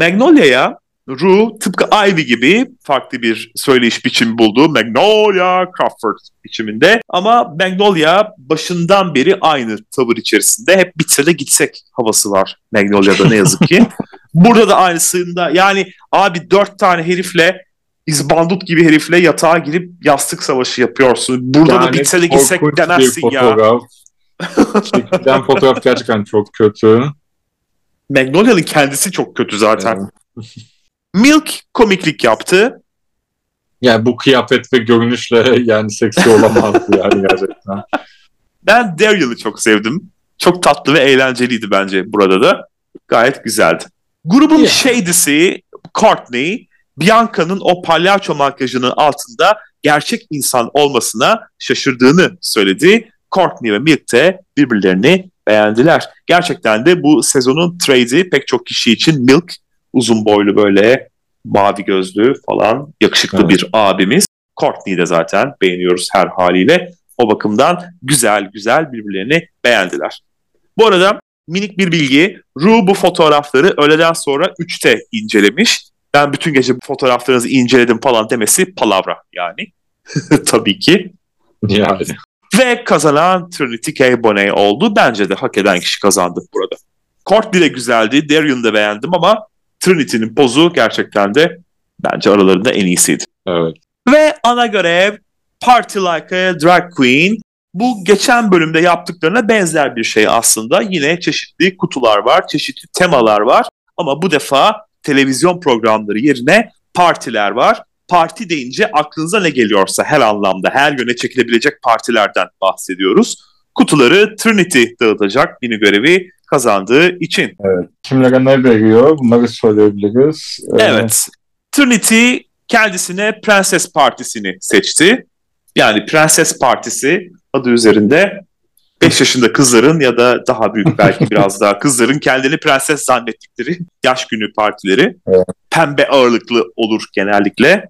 Speaker 1: Magnolia'ya Rue tıpkı Ivy gibi farklı bir söyleyiş biçimi buldu. Magnolia Crawford biçiminde. Ama Magnolia başından beri aynı tavır içerisinde. Hep bitse de gitsek havası var Magnolia'da ne yazık ki. Burada da aynısında yani abi dört tane herifle izbandut gibi herifle yatağa girip yastık savaşı yapıyorsun. Burada da
Speaker 2: Yani
Speaker 1: bitse de gitsek demezsin ya.
Speaker 2: Çekilen fotoğraf gerçekten çok kötü.
Speaker 1: Magnolia'nın kendisi çok kötü zaten. Milk komiklik yaptı.
Speaker 2: Yani bu kıyafet ve görünüşle yani seksi olamazdı yani gerçekten.
Speaker 1: Ben Daryl'ı çok sevdim. Çok tatlı ve eğlenceliydi bence burada da. Gayet güzeldi. Grubun
Speaker 2: Yeah.
Speaker 1: shady'si Courtney, Bianca'nın o palyaço makyajının altında gerçek insan olmasına şaşırdığını söyledi. Courtney ve Milk de birbirlerini beğendiler. Gerçekten de bu sezonun trade'i pek çok kişi için Milk uzun boylu böyle mavi gözlü falan yakışıklı
Speaker 2: Evet.
Speaker 1: bir abimiz. Courtney'i de zaten beğeniyoruz her haliyle. O bakımdan güzel güzel birbirlerini beğendiler. Bu arada minik bir bilgi. Ru bu fotoğrafları öğleden sonra 3'te incelemiş. Ben bütün gece bu fotoğraflarınızı inceledim falan demesi palavra yani. Tabii ki.
Speaker 2: Yani.
Speaker 1: Ve kazanan Trinity K. Bonet oldu. Bence de hak eden kişi kazandı burada. Courtney de güzeldi. Darian'ı da beğendim ama Trinity'nin pozu gerçekten de bence aralarında en iyisiydi.
Speaker 2: Evet.
Speaker 1: Ve ana görev Party Like a Drag Queen. Bu geçen bölümde yaptıklarına benzer bir şey aslında. Yine çeşitli kutular var, çeşitli temalar var. Ama bu defa televizyon programları yerine partiler var. Parti deyince aklınıza ne geliyorsa her anlamda, her yöne çekilebilecek partilerden bahsediyoruz. Kutuları Trinity dağıtacak yeni görevi kazandığı için.
Speaker 2: Kimlere ne veriyor bunları söyleyebiliriz. Ee,
Speaker 1: Evet. Trinity kendisine Prenses Partisi'ni seçti. Yani Prenses Partisi adı üzerinde 5 yaşında kızların ya da daha büyük belki biraz daha kızların kendini prenses zannettikleri yaş günü partileri.
Speaker 2: Evet.
Speaker 1: Pembe ağırlıklı olur genellikle.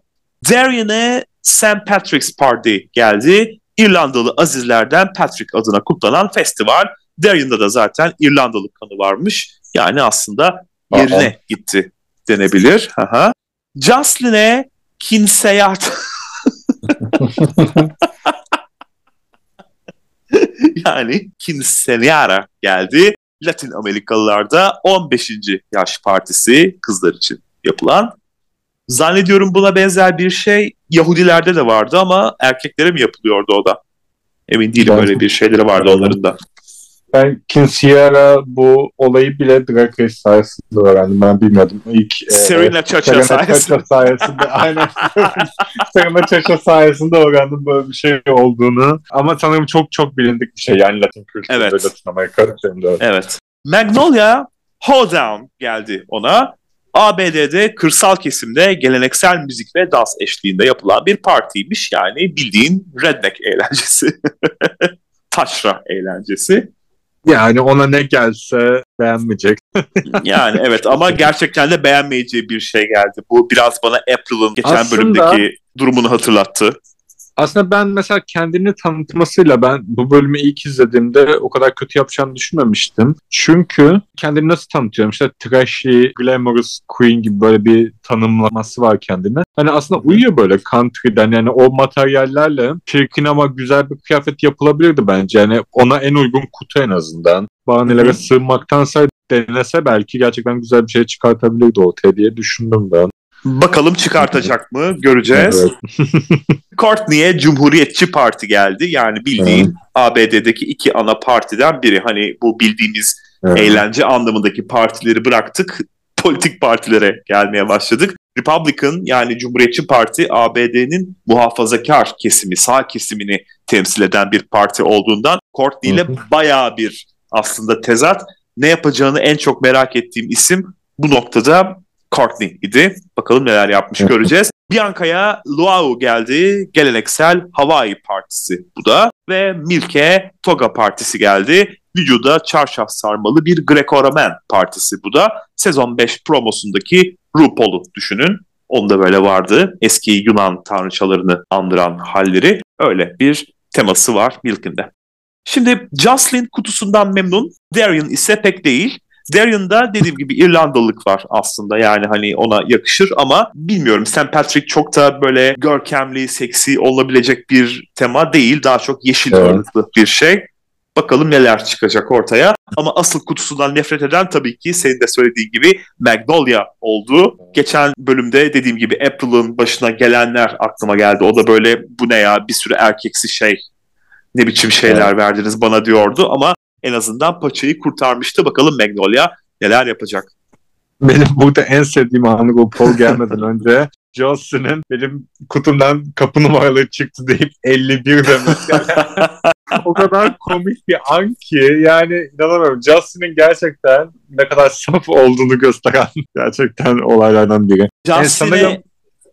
Speaker 1: Darian'e St. Patrick's Party geldi. İrlandalı azizlerden Patrick adına kutlanan festival. Darian'da da zaten İrlandalı kanı varmış. Yani aslında yerine
Speaker 2: Aa.
Speaker 1: gitti denebilir. Aha. Jocelyn'e Kinseyat yani Quinceañera geldi. Latin Amerikalılarda 15. yaş partisi kızlar için yapılan. Zannediyorum buna benzer bir şey Yahudilerde de vardı ama erkeklere mi yapılıyordu o da? Emin değilim
Speaker 2: Ben-
Speaker 1: öyle bir şeyleri vardı onların da.
Speaker 2: Ben Kinseyra bu olayı bile Drag Race sayesinde öğrendim. Ben bilmiyordum. İlk e,
Speaker 1: Serena Chacha
Speaker 2: Serena
Speaker 1: sayesinde.
Speaker 2: Chacha sayesinde. aynen. Serena Chacha sayesinde öğrendim böyle bir şey olduğunu. Ama sanırım çok çok bilindik bir şey. Yani Latin kültürü
Speaker 1: Evet.
Speaker 2: ve Latin Amerika üzerinde.
Speaker 1: Evet. Magnolia Hoedown geldi ona. ABD'de kırsal kesimde geleneksel müzik ve dans eşliğinde yapılan bir partiymiş. Yani bildiğin redneck eğlencesi. Taşra eğlencesi.
Speaker 2: Yani ona ne gelse beğenmeyecek.
Speaker 1: Yani evet ama gerçekten de beğenmeyeceği bir şey geldi. Bu biraz bana April'ın geçen
Speaker 2: Aslında-
Speaker 1: bölümdeki durumunu hatırlattı.
Speaker 2: Aslında ben mesela kendini tanıtmasıyla ben bu bölümü ilk izlediğimde o kadar kötü yapacağını düşünmemiştim. Çünkü kendini nasıl tanıtıyorum? İşte trashy, glamorous queen gibi böyle bir tanımlaması var kendine. Hani aslında uyuyor böyle country'den yani o materyallerle çirkin ama güzel bir kıyafet yapılabilirdi bence. Yani ona en uygun kutu en azından. Bahanelere sığınmaktansa denese belki gerçekten güzel bir şey çıkartabilirdi ortaya diye düşündüm ben.
Speaker 1: Bakalım çıkartacak mı göreceğiz.
Speaker 2: Evet.
Speaker 1: Courtney'e Cumhuriyetçi Parti geldi. Yani bildiğin ABD'deki iki ana partiden biri. Hani bu bildiğimiz
Speaker 2: Evet.
Speaker 1: eğlence anlamındaki partileri bıraktık. Politik partilere gelmeye başladık. Republican yani Cumhuriyetçi Parti ABD'nin muhafazakar kesimi, sağ kesimini temsil eden bir parti olduğundan Courtney ile bayağı bir aslında tezat. Ne yapacağını en çok merak ettiğim isim bu noktada Courtney idi. Bakalım neler yapmış göreceğiz. Bianca'ya Luau geldi. Geleneksel Hawaii partisi bu da. Ve Milke Toga partisi geldi. Vücuda çarşaf sarmalı bir Greco-Roman partisi bu da. Sezon 5 promosundaki RuPaul'u düşünün. Onda böyle vardı. Eski Yunan tanrıçalarını andıran halleri. Öyle bir teması var Milk'inde. Şimdi Jocelyn kutusundan memnun. Darian ise pek değil. Darian'da dediğim gibi İrlandalılık var aslında yani hani ona yakışır ama bilmiyorum St. Patrick çok da böyle görkemli, seksi olabilecek bir tema değil. Daha çok yeşil evet. bir şey. Bakalım neler çıkacak ortaya. Ama asıl kutusundan nefret eden tabii ki senin de söylediğin gibi Magnolia oldu. Geçen bölümde dediğim gibi April'ın başına gelenler aklıma geldi. O da böyle bu ne ya bir sürü erkeksi şey ne biçim şeyler evet. verdiniz bana diyordu ama en azından paçayı kurtarmıştı. Bakalım Magnolia neler yapacak.
Speaker 2: Benim burada en sevdiğim anı bu Paul gelmeden önce Johnson'ın benim kutumdan kapı numaraları çıktı deyip 51 demesi. o kadar komik bir an ki yani inanamıyorum. Justin'in gerçekten ne kadar saf olduğunu gösteren gerçekten olaylardan biri.
Speaker 1: Justin'e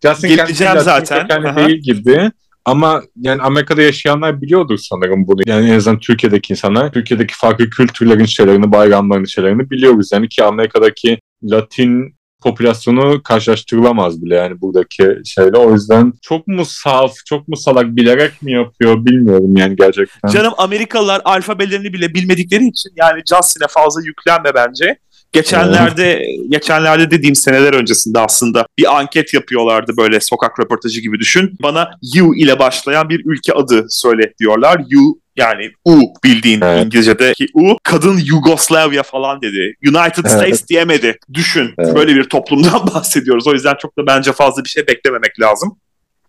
Speaker 1: Justin geleceğim zaten.
Speaker 2: değil gibi ama yani Amerika'da yaşayanlar biliyordur sanırım bunu. Yani en azından Türkiye'deki insanlar, Türkiye'deki farklı kültürlerin şeylerini, bayramların şeylerini biliyoruz. Yani ki Amerika'daki Latin popülasyonu karşılaştırılamaz bile yani buradaki şeyle. O yüzden çok mu saf, çok mu salak bilerek mi yapıyor bilmiyorum yani gerçekten.
Speaker 1: Canım Amerikalılar alfabelerini bile bilmedikleri için yani Justin'e fazla yüklenme bence. Geçenlerde geçenlerde dediğim seneler öncesinde aslında bir anket yapıyorlardı böyle sokak röportajı gibi düşün. Bana U ile başlayan bir ülke adı söyle diyorlar. U yani U bildiğin evet. İngilizce'deki U. Kadın Yugoslavya falan dedi. United evet. States diyemedi. Düşün. Evet. Böyle bir toplumdan bahsediyoruz. O yüzden çok da bence fazla bir şey beklememek lazım.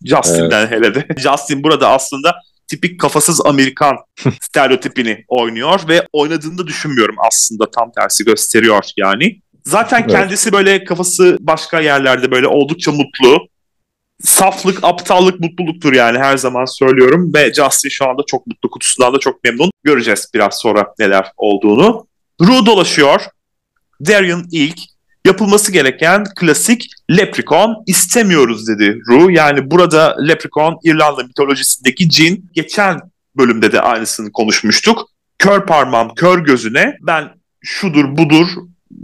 Speaker 1: Justin'den evet. hele de. Justin burada aslında tipik kafasız Amerikan stereotipini oynuyor ve oynadığını da düşünmüyorum aslında tam tersi gösteriyor yani. Zaten evet. kendisi böyle kafası başka yerlerde böyle oldukça mutlu. Saflık, aptallık, mutluluktur yani her zaman söylüyorum ve Justin şu anda çok mutlu kutusundan da çok memnun. Göreceğiz biraz sonra neler olduğunu. Ru dolaşıyor. Darian ilk yapılması gereken klasik Leprechaun istemiyoruz dedi Ru. Yani burada Leprechaun İrlanda mitolojisindeki cin. Geçen bölümde de aynısını konuşmuştuk. Kör parmağım kör gözüne ben şudur budur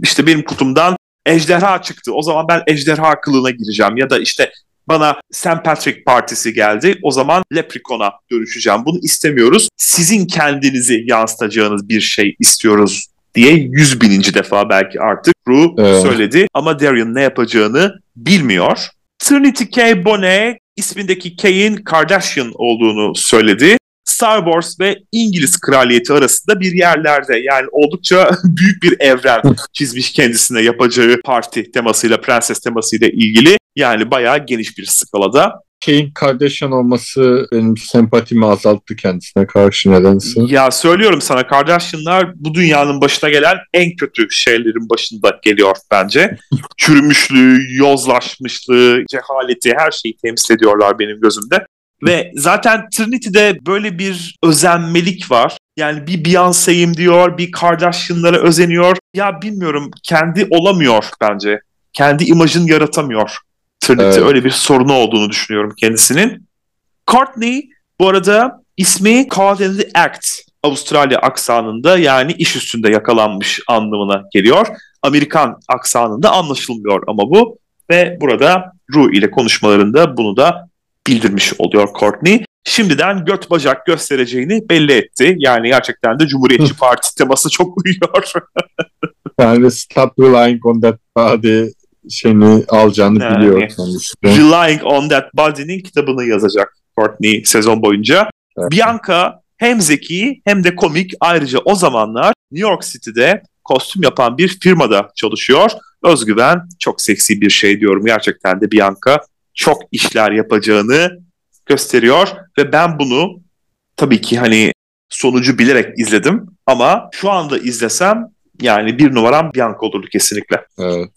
Speaker 1: işte benim kutumdan ejderha çıktı. O zaman ben ejderha kılığına gireceğim ya da işte bana St. Patrick Partisi geldi. O zaman Leprechaun'a dönüşeceğim. Bunu istemiyoruz. Sizin kendinizi yansıtacağınız bir şey istiyoruz diye yüz bininci defa belki artık Ru evet. söyledi. Ama Darian ne yapacağını bilmiyor. Trinity K. Bonet ismindeki K'in Kardashian olduğunu söyledi. Star Wars ve İngiliz kraliyeti arasında bir yerlerde yani oldukça büyük bir evren çizmiş kendisine yapacağı parti temasıyla, prenses temasıyla ilgili. Yani bayağı geniş bir skalada.
Speaker 2: Kane Kardashian olması benim sempatimi azalttı kendisine karşı nedense.
Speaker 1: Ya söylüyorum sana Kardashianlar bu dünyanın başına gelen en kötü şeylerin başında geliyor bence. Çürümüşlüğü, yozlaşmışlığı, cehaleti her şeyi temsil ediyorlar benim gözümde. Ve zaten Trinity'de böyle bir özenmelik var. Yani bir Beyoncé'yim diyor, bir Kardashian'lara özeniyor. Ya bilmiyorum kendi olamıyor bence. Kendi imajını yaratamıyor. Trinity evet. öyle bir sorunu olduğunu düşünüyorum kendisinin. Courtney bu arada ismi Caught in the Act Avustralya aksanında yani iş üstünde yakalanmış anlamına geliyor. Amerikan aksanında anlaşılmıyor ama bu ve burada Ru ile konuşmalarında bunu da bildirmiş oluyor Courtney. Şimdiden göt bacak göstereceğini belli etti. Yani gerçekten de Cumhuriyetçi Parti teması çok uyuyor.
Speaker 2: yani stop relying on that body şeyini alacağını yani, biliyor kendisi.
Speaker 1: Relying on that body'nin kitabını yazacak Courtney sezon boyunca. Evet. Bianca hem zeki hem de komik. Ayrıca o zamanlar New York City'de kostüm yapan bir firmada çalışıyor. Özgüven çok seksi bir şey diyorum. Gerçekten de Bianca çok işler yapacağını gösteriyor ve ben bunu tabii ki hani sonucu bilerek izledim ama şu anda izlesem yani bir numaram Bianca olurdu kesinlikle.
Speaker 2: Evet.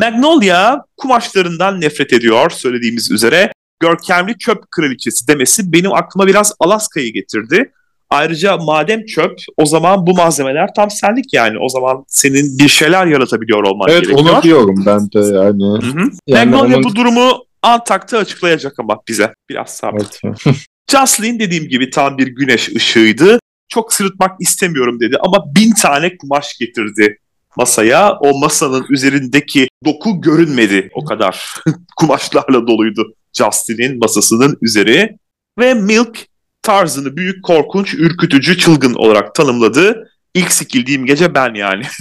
Speaker 1: Magnolia kumaşlarından nefret ediyor söylediğimiz üzere. Görkemli çöp kraliçesi demesi benim aklıma biraz Alaska'yı getirdi. Ayrıca madem çöp o zaman bu malzemeler tam senlik yani. O zaman senin bir şeyler yaratabiliyor olman
Speaker 2: evet,
Speaker 1: gerekiyor.
Speaker 2: Evet onu diyorum ben de yani.
Speaker 1: Hı hı. yani Magnolia onun... bu durumu Antak'ta açıklayacak ama bize. Biraz sabret.
Speaker 2: Okay.
Speaker 1: Jocelyn dediğim gibi tam bir güneş ışığıydı. Çok sırıtmak istemiyorum dedi ama bin tane kumaş getirdi masaya. O masanın üzerindeki doku görünmedi o kadar. Kumaşlarla doluydu Justin'in masasının üzeri. Ve Milk tarzını büyük, korkunç, ürkütücü, çılgın olarak tanımladı. İlk sikildiğim gece ben yani.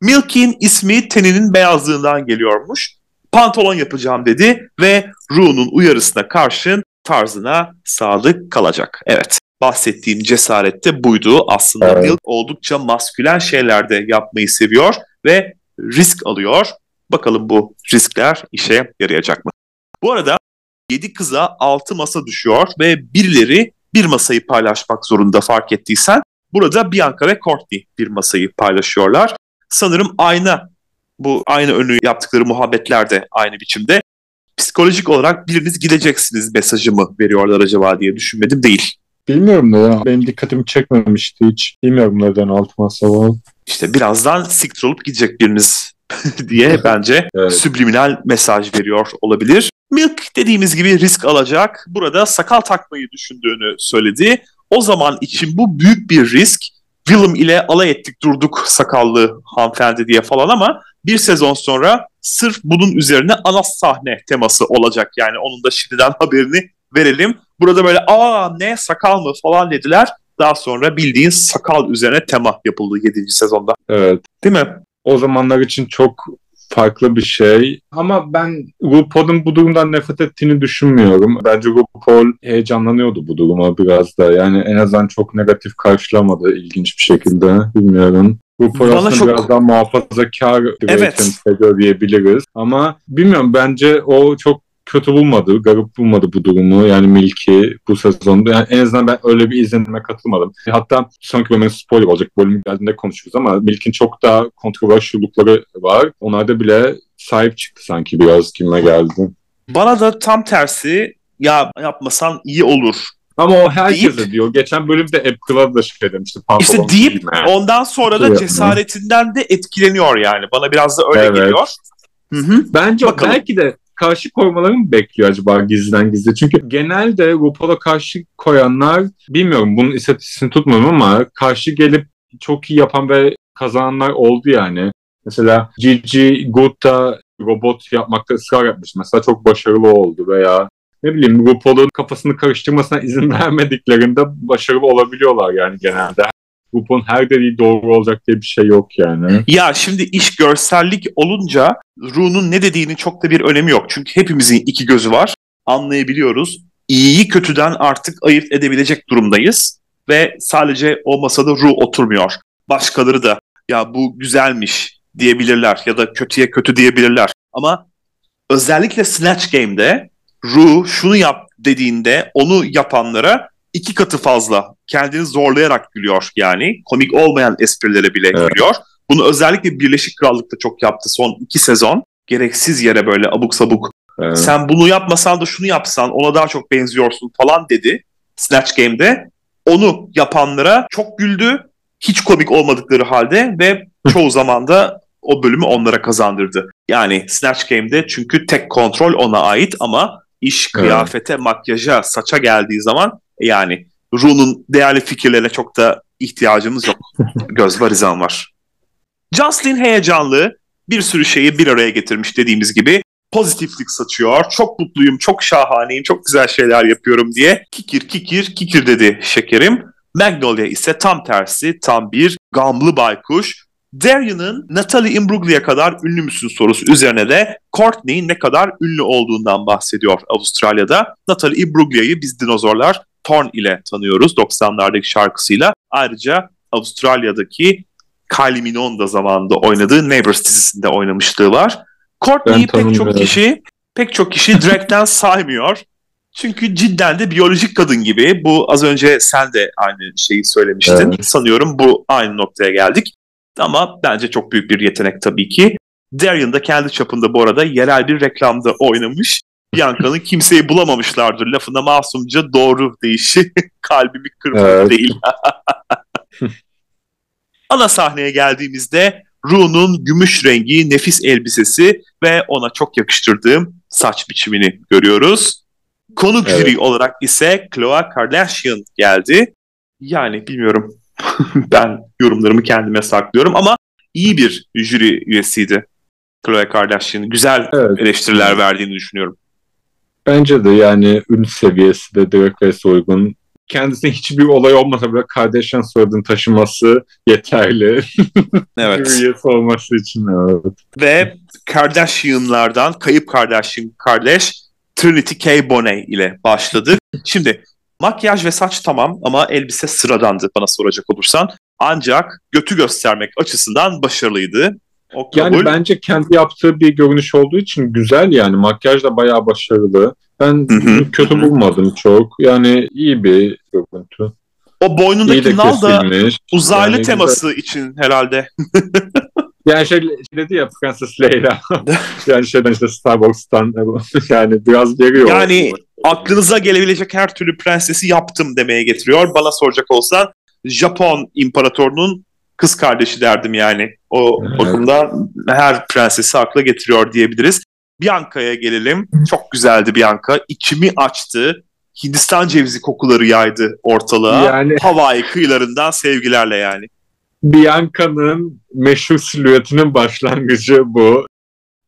Speaker 1: Milky'in ismi teninin beyazlığından geliyormuş. Pantolon yapacağım dedi ve Ru'nun uyarısına karşın tarzına sadık kalacak. Evet bahsettiğim cesaret de buydu. Aslında evet. Milk oldukça maskülen şeylerde yapmayı seviyor ve risk alıyor. Bakalım bu riskler işe yarayacak mı? Bu arada 7 kıza 6 masa düşüyor ve birileri bir masayı paylaşmak zorunda fark ettiysen. Burada Bianca ve Courtney bir masayı paylaşıyorlar. Sanırım ayna bu aynı önü yaptıkları muhabbetler de aynı biçimde. Psikolojik olarak biriniz gideceksiniz mesajı mı veriyorlar acaba diye düşünmedim değil.
Speaker 2: Bilmiyorum ya. Benim dikkatimi çekmemişti hiç. Bilmiyorum neden alt masa var.
Speaker 1: İşte birazdan siktir olup gidecek biriniz diye bence evet. subliminal mesaj veriyor olabilir. Milk dediğimiz gibi risk alacak. Burada sakal takmayı düşündüğünü söyledi. O zaman için bu büyük bir risk. Willem ile alay ettik durduk sakallı hanımefendi diye falan ama bir sezon sonra sırf bunun üzerine ana sahne teması olacak. Yani onun da şimdiden haberini verelim. Burada böyle aa ne sakal mı falan dediler. Daha sonra bildiğin sakal üzerine tema yapıldı 7. sezonda.
Speaker 2: Evet.
Speaker 1: Değil mi?
Speaker 2: O zamanlar için çok farklı bir şey. Ama ben RuPaul'un bu durumdan nefret ettiğini düşünmüyorum. Bence RuPaul heyecanlanıyordu bu duruma biraz da. Yani en azından çok negatif karşılamadı ilginç bir şekilde. Bilmiyorum. RuPaul Bana aslında çok... biraz daha muhafazakar bir evet. diyebiliriz. Ama bilmiyorum bence o çok kötü bulmadı, garip bulmadı bu durumu. Yani Milky bu sezonda. Yani en azından ben öyle bir izlenime katılmadım. Hatta sonraki bölümün spoiler olacak. Bölümün geldiğinde konuşuruz ama Milky'nin çok daha kontroversiyonlukları var. Onlarda bile sahip çıktı sanki biraz kime geldi.
Speaker 1: Bana da tam tersi ya yapmasan iyi olur
Speaker 2: ama o herkese deyip, diyor. Geçen bölümde April'a da şey demişti.
Speaker 1: İşte deyip giyme. ondan sonra da cesaretinden de etkileniyor yani. Bana biraz da öyle evet. geliyor.
Speaker 2: Hı hı. Bence Bakalım. belki de karşı koymalarını mı bekliyor acaba gizliden gizli? Çünkü genelde RuPaul'a karşı koyanlar bilmiyorum bunun istatistiğini tutmuyorum ama karşı gelip çok iyi yapan ve kazananlar oldu yani. Mesela Gigi Gutta robot yapmakta ısrar etmiş. Mesela çok başarılı oldu veya ne bileyim RuPaul'un kafasını karıştırmasına izin vermediklerinde başarılı olabiliyorlar yani genelde. RuPaul'un her dediği doğru olacak diye bir şey yok yani.
Speaker 1: Ya şimdi iş görsellik olunca Ru'nun ne dediğinin çok da bir önemi yok. Çünkü hepimizin iki gözü var. Anlayabiliyoruz. İyiyi kötüden artık ayırt edebilecek durumdayız. Ve sadece o masada Ru oturmuyor. Başkaları da ya bu güzelmiş diyebilirler ya da kötüye kötü diyebilirler. Ama özellikle Snatch Game'de Ru şunu yap dediğinde onu yapanlara iki katı fazla kendini zorlayarak gülüyor yani. Komik olmayan esprilere bile evet. gülüyor. Bunu özellikle Birleşik Krallık'ta çok yaptı son iki sezon. Gereksiz yere böyle abuk sabuk evet. sen bunu yapmasan da şunu yapsan ona daha çok benziyorsun falan dedi Snatch Game'de. Onu yapanlara çok güldü. Hiç komik olmadıkları halde ve çoğu zaman da o bölümü onlara kazandırdı. Yani Snatch Game'de çünkü tek kontrol ona ait ama iş kıyafete, evet. makyaja, saça geldiği zaman yani Ru'nun değerli fikirlerine çok da ihtiyacımız yok. Göz var, izan var. Jocelyn heyecanlı, bir sürü şeyi bir araya getirmiş dediğimiz gibi. Pozitiflik saçıyor. Çok mutluyum, çok şahaneyim, çok güzel şeyler yapıyorum diye. Kikir kikir kikir dedi şekerim. Magnolia ise tam tersi, tam bir gamlı baykuş. Darian'ın Natalie Imbruglia kadar ünlü müsün sorusu üzerine de Courtney ne kadar ünlü olduğundan bahsediyor Avustralya'da. Natalie Imbruglia'yı biz dinozorlar Torn ile tanıyoruz 90'lardaki şarkısıyla. Ayrıca Avustralya'daki Kylie Minogue'un da zamanında oynadığı Neighbours dizisinde oynamışlığı var. Courtney'i pek çok kişi pek çok kişi Drake'den saymıyor. Çünkü cidden de biyolojik kadın gibi. Bu az önce sen de aynı şeyi söylemiştin. Evet. Sanıyorum bu aynı noktaya geldik. Ama bence çok büyük bir yetenek tabii ki. Darian da kendi çapında bu arada yerel bir reklamda oynamış. Bianca'nın kimseyi bulamamışlardır. Lafına masumca doğru deyişi kalbimi kırmak evet. değil. Ana sahneye geldiğimizde Ru'nun gümüş rengi nefis elbisesi ve ona çok yakıştırdığım saç biçimini görüyoruz. Konuk
Speaker 2: Evet.
Speaker 1: jüri olarak ise Khloe Kardashian geldi. Yani bilmiyorum. ben yorumlarımı kendime saklıyorum ama iyi bir jüri üyesiydi. Khloe Kardashian. Güzel
Speaker 2: Evet.
Speaker 1: eleştiriler verdiğini düşünüyorum.
Speaker 2: Bence de yani ün seviyesi de Drag uygun. Kendisine hiçbir olay olmasa bile Kardashian soyadını taşıması yeterli.
Speaker 1: Evet.
Speaker 2: Üyesi olması için evet.
Speaker 1: Ve Kardashian'lardan kayıp Kardashian kardeş Trinity K. Bonet ile başladık. Şimdi makyaj ve saç tamam ama elbise sıradandı bana soracak olursan. Ancak götü göstermek açısından başarılıydı. O kabul.
Speaker 2: Yani bence kendi yaptığı bir görünüş olduğu için güzel yani. Makyaj da bayağı başarılı. Ben
Speaker 1: Hı hı,
Speaker 2: kötü bulmadım çok. Yani iyi bir görüntü.
Speaker 1: o boynundaki nal da uzaylı
Speaker 2: Yani
Speaker 1: teması için herhalde.
Speaker 2: Yani şey dedi ya Prenses Leyla. yani şeyden işte Starbucks'tan yani biraz veriyor.
Speaker 1: Yani aklınıza gelebilecek her türlü prensesi yaptım demeye getiriyor. Bana soracak olsan Japon imparatorunun kız kardeşi derdim yani. O
Speaker 2: Evet.
Speaker 1: bakımdan her prensesi akla getiriyor diyebiliriz. Bianca'ya gelelim. Çok güzeldi Bianca. İçimi açtı. Hindistan cevizi kokuları yaydı ortalığa.
Speaker 2: Yani
Speaker 1: Hawaii kıyılarından sevgilerle yani.
Speaker 2: Bianca'nın meşhur silüetinin başlangıcı bu.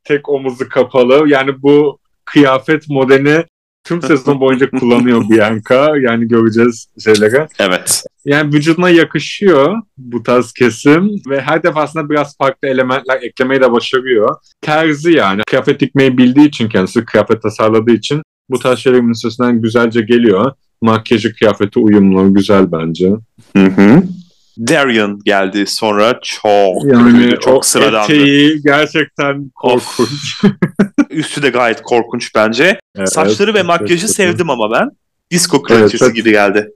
Speaker 2: Tek omuzu kapalı. Yani bu kıyafet modeli tüm sezon boyunca kullanıyor Bianca. Yani göreceğiz şeyleri.
Speaker 1: Evet.
Speaker 2: Yani vücuduna yakışıyor bu tarz kesim ve her defasında biraz farklı elementler eklemeyi de başarıyor. Terzi yani. Kıyafet dikmeyi bildiği için kendisi, kıyafet tasarladığı için bu tarz şeylerin üstesinden güzelce geliyor. Makyajı, kıyafeti uyumlu, güzel bence.
Speaker 1: Hı hı. Darian geldi sonra çok
Speaker 2: Yani
Speaker 1: kötüydü, çok sıradandı.
Speaker 2: eteği gerçekten korkunç.
Speaker 1: Üstü de gayet korkunç bence.
Speaker 2: Evet,
Speaker 1: Saçları ve makyajı
Speaker 2: evet.
Speaker 1: sevdim ama ben. Disco kraliçesi
Speaker 2: evet.
Speaker 1: gibi geldi.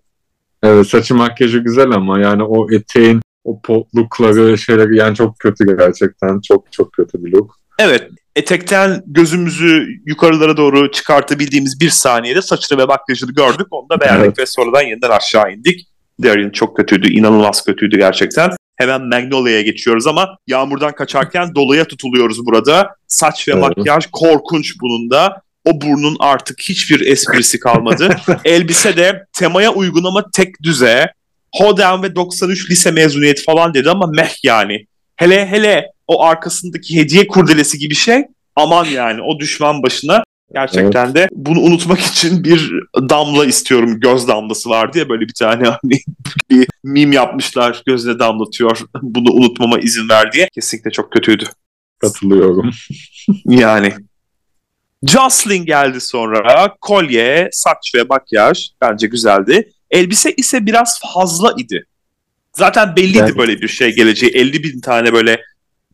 Speaker 2: Evet saçı makyajı güzel ama yani o eteğin o potlukları şeyleri yani çok kötü gerçekten. Çok çok kötü bir look.
Speaker 1: Evet, etekten gözümüzü yukarılara doğru çıkartabildiğimiz bir saniyede saçını ve makyajını gördük. Onu da beğendik
Speaker 2: Evet.
Speaker 1: ve sonradan yeniden aşağı indik. Darian çok kötüydü, inanılmaz kötüydü gerçekten. Hemen Magnolia'ya geçiyoruz ama yağmurdan kaçarken doluya tutuluyoruz burada. Saç ve
Speaker 2: Evet.
Speaker 1: makyaj korkunç bunun da. O burnun artık hiçbir esprisi kalmadı. Elbise de temaya uygun ama tek düze. Hoden ve 93 lise mezuniyeti falan dedi ama meh yani. Hele hele o arkasındaki hediye kurdelesi gibi şey aman yani o düşman başına gerçekten de bunu unutmak için bir damla istiyorum. Göz damlası vardı ya böyle bir tane hani bir mim yapmışlar gözüne damlatıyor. Bunu unutmama izin ver diye. Kesinlikle çok kötüydü.
Speaker 2: Katılıyorum.
Speaker 1: Yani. Jocelyn geldi sonra. Kolye, saç ve makyaj bence güzeldi. Elbise ise biraz fazla idi. Zaten belliydi
Speaker 2: Yani-
Speaker 1: böyle bir şey geleceği. 50 bin tane böyle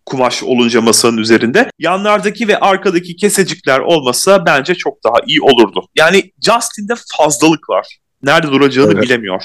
Speaker 1: kumaş olunca masanın üzerinde. Yanlardaki ve arkadaki kesecikler olmasa bence çok daha iyi olurdu. Yani Justin'de fazlalık var. Nerede duracağını
Speaker 2: Evet.
Speaker 1: bilemiyor.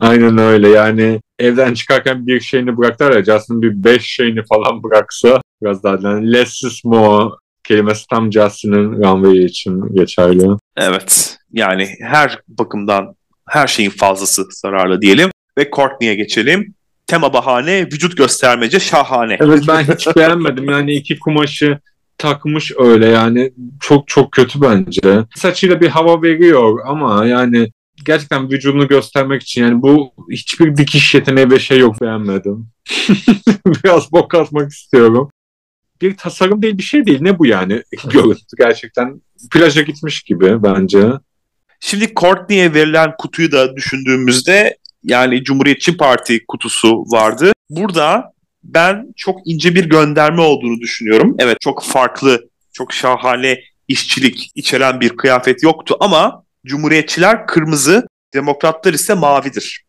Speaker 2: Aynen öyle yani evden çıkarken bir şeyini bıraktılar ya Justin bir beş şeyini falan bıraksa biraz daha yani less is more kelimesi tam Justin'in runway için geçerli.
Speaker 1: Evet. Yani her bakımdan her şeyin fazlası zararlı diyelim. Ve Courtney'e geçelim. Tema bahane, vücut göstermece şahane.
Speaker 2: Evet ben hiç beğenmedim yani iki kumaşı takmış öyle yani çok çok kötü bence. Saçıyla bir hava veriyor ama yani gerçekten vücudunu göstermek için yani bu hiçbir dikiş yeteneği ve şey yok beğenmedim. Biraz bok atmak istiyorum. Bir tasarım değil bir şey değil ne bu yani görüntü gerçekten plaja gitmiş gibi bence.
Speaker 1: Şimdi Courtney'e verilen kutuyu da düşündüğümüzde yani Cumhuriyetçi Parti kutusu vardı. Burada ben çok ince bir gönderme olduğunu düşünüyorum. Evet çok farklı, çok şahane işçilik içeren bir kıyafet yoktu ama Cumhuriyetçiler kırmızı, demokratlar ise mavidir.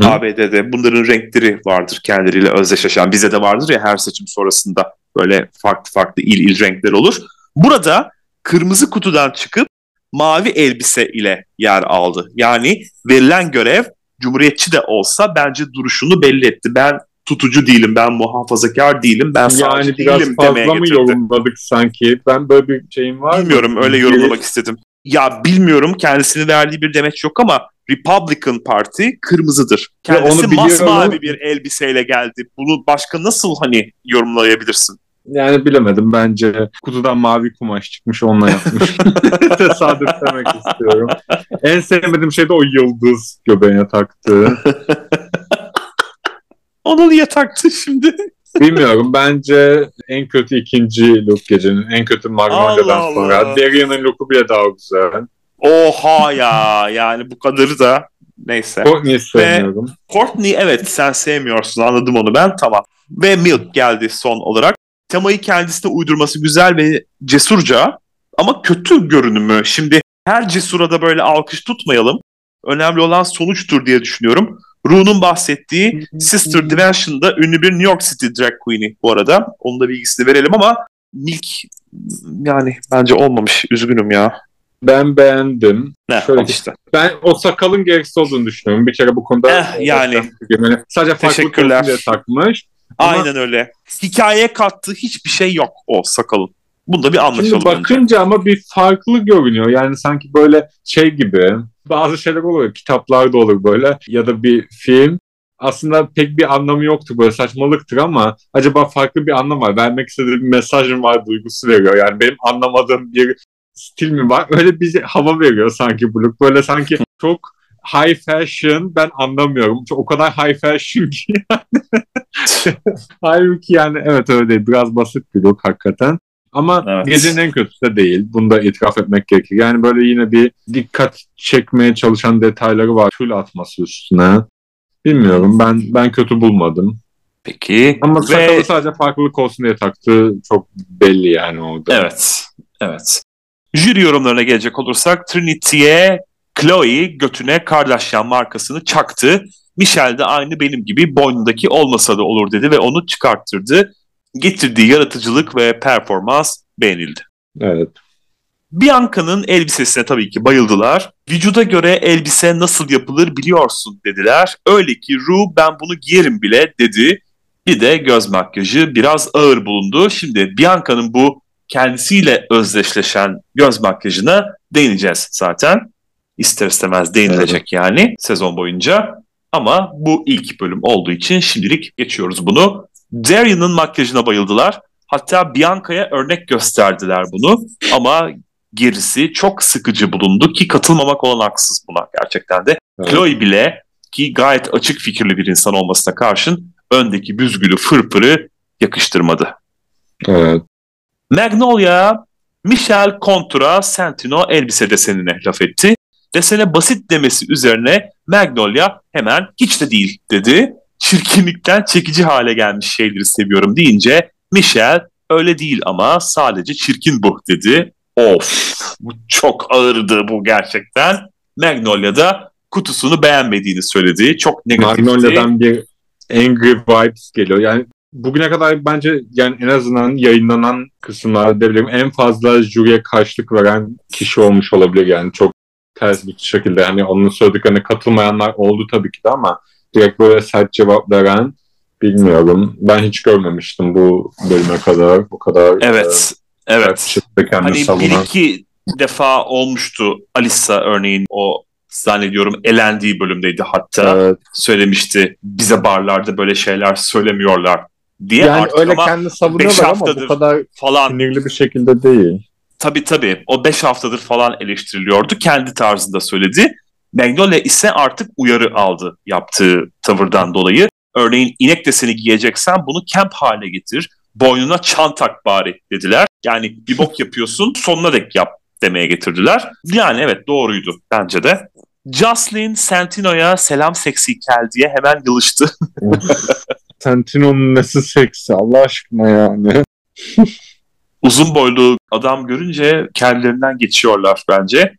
Speaker 1: ABD'de bunların renkleri vardır kendileriyle özdeşleşen. Bize de vardır ya her seçim sonrasında böyle farklı farklı il il renkler olur. Burada kırmızı kutudan çıkıp mavi elbise ile yer aldı. Yani verilen görev Cumhuriyetçi de olsa bence duruşunu belli etti. Ben tutucu değilim, ben muhafazakar değilim, ben sağcı
Speaker 2: Yani biraz
Speaker 1: değilim demeye
Speaker 2: fazla mı
Speaker 1: getirdi.
Speaker 2: yorumladık sanki? Ben böyle bir şeyim var mı?
Speaker 1: Bilmiyorum öyle yorumlamak istedim. Ya bilmiyorum kendisini verdiği bir demeç yok ama Republican Parti kırmızıdır. Kendisi masmavi bir elbiseyle geldi. Bunu başka nasıl hani yorumlayabilirsin?
Speaker 2: Yani bilemedim. Bence kutudan mavi kumaş çıkmış onunla yapmış. Tesadüf demek istiyorum. En sevmediğim şey de o yıldız göbeğine taktı.
Speaker 1: Onu niye taktı şimdi?
Speaker 2: Bilmiyorum. Bence en kötü ikinci look gecenin. En kötü Magnolia'dan sonra. Darian'ın looku bile daha güzel.
Speaker 1: Oha ya. Yani bu kadarı da neyse.
Speaker 2: Courtney'i sevmiyorum. Ve
Speaker 1: Courtney evet sen sevmiyorsun anladım onu ben tamam. Ve Milk geldi son olarak. Temayı kendisine uydurması güzel ve cesurca ama kötü görünümü. Şimdi her cesura da böyle alkış tutmayalım. Önemli olan sonuçtur diye düşünüyorum. Ru'nun bahsettiği Sister Dimension'da ünlü bir New York City drag queen'i bu arada. Onun da bilgisini verelim ama Milk yani bence olmamış. Üzgünüm ya.
Speaker 2: Ben beğendim.
Speaker 1: Ne, Şöyle işte.
Speaker 2: Ben o sakalın gereksiz olduğunu düşünüyorum. Bir kere bu konuda
Speaker 1: eh, yani.
Speaker 2: sadece farklı diye takmış.
Speaker 1: Aynen ama... öyle. Hikayeye kattığı hiçbir şey yok o sakalın. Bunda bir anlaşalım
Speaker 2: Şimdi bakınca önce. ama bir farklı görünüyor. Yani sanki böyle şey gibi bazı şeyler olur. Kitaplarda olur böyle ya da bir film. Aslında pek bir anlamı yoktur böyle saçmalıktır ama acaba farklı bir anlam var. Vermek istediği bir mesaj mı var duygusu veriyor. Yani benim anlamadığım bir stil mi var? Öyle bir hava veriyor sanki Blue. Böyle sanki çok high fashion ben anlamıyorum. Çok, o kadar high fashion ki yani. Halbuki yani evet öyle değil. Biraz basit bir look hakikaten. Ama evet. gecenin en kötüsü de değil. Bunu da itiraf etmek gerekir. Yani böyle yine bir dikkat çekmeye çalışan detayları var. Tül atması üstüne. Bilmiyorum. Ben ben kötü bulmadım.
Speaker 1: Peki.
Speaker 2: Ama Ve... sakalı sadece farklılık olsun diye taktı. Çok belli yani orada.
Speaker 1: Evet. Evet. Jüri yorumlarına gelecek olursak Trinity'ye Chloe götüne Kardashian markasını çaktı. Michelle de aynı benim gibi boynundaki olmasa da olur dedi ve onu çıkarttırdı getirdiği yaratıcılık ve performans beğenildi.
Speaker 2: Evet.
Speaker 1: Bianca'nın elbisesine tabii ki bayıldılar. Vücuda göre elbise nasıl yapılır biliyorsun dediler. Öyle ki Ru ben bunu giyerim bile dedi. Bir de göz makyajı biraz ağır bulundu. Şimdi Bianca'nın bu kendisiyle özdeşleşen göz makyajına değineceğiz zaten. İster istemez değinilecek evet. yani sezon boyunca. Ama bu ilk bölüm olduğu için şimdilik geçiyoruz bunu. Darian'ın makyajına bayıldılar. Hatta Bianca'ya örnek gösterdiler bunu ama gerisi çok sıkıcı bulundu ki katılmamak olan haksız buna gerçekten de. Evet. Chloe bile ki gayet açık fikirli bir insan olmasına karşın öndeki büzgülü fırfırı yakıştırmadı.
Speaker 2: Evet.
Speaker 1: Magnolia, Michel Contura Santino elbise desenine laf etti. Desene basit demesi üzerine Magnolia hemen hiç de değil dedi çirkinlikten çekici hale gelmiş şeyleri seviyorum deyince Michel öyle değil ama sadece çirkin bu dedi. Of bu çok ağırdı bu gerçekten. Magnolia'da kutusunu beğenmediğini söyledi. Çok negatifti.
Speaker 2: Magnolia'dan bir angry vibes geliyor. Yani bugüne kadar bence yani en azından yayınlanan kısımlarda en fazla jüriye karşılık veren kişi olmuş olabilir yani çok ters bir şekilde hani onun söylediklerine katılmayanlar oldu tabii ki de ama direkt böyle sert cevap veren bilmiyorum. Ben hiç görmemiştim bu bölüme kadar. Bu kadar
Speaker 1: Evet. E, evet. Hani savunan. bir iki defa olmuştu Alisa örneğin o zannediyorum elendiği bölümdeydi hatta evet. söylemişti bize barlarda böyle şeyler söylemiyorlar diye
Speaker 2: yani artık öyle ama kendi savunuyorlar ama bu kadar falan sinirli bir şekilde değil.
Speaker 1: Tabii tabii o 5 haftadır falan eleştiriliyordu kendi tarzında söyledi Magnolia ise artık uyarı aldı yaptığı tavırdan dolayı. Örneğin inek deseni giyeceksen bunu kemp hale getir. Boynuna çan tak bari dediler. Yani bir bok yapıyorsun sonuna dek yap demeye getirdiler. Yani evet doğruydu bence de. Jocelyn Santino'ya selam seksi kel diye hemen yılıştı.
Speaker 2: Santino'nun nesi seksi Allah aşkına yani.
Speaker 1: Uzun boylu adam görünce kendilerinden geçiyorlar bence.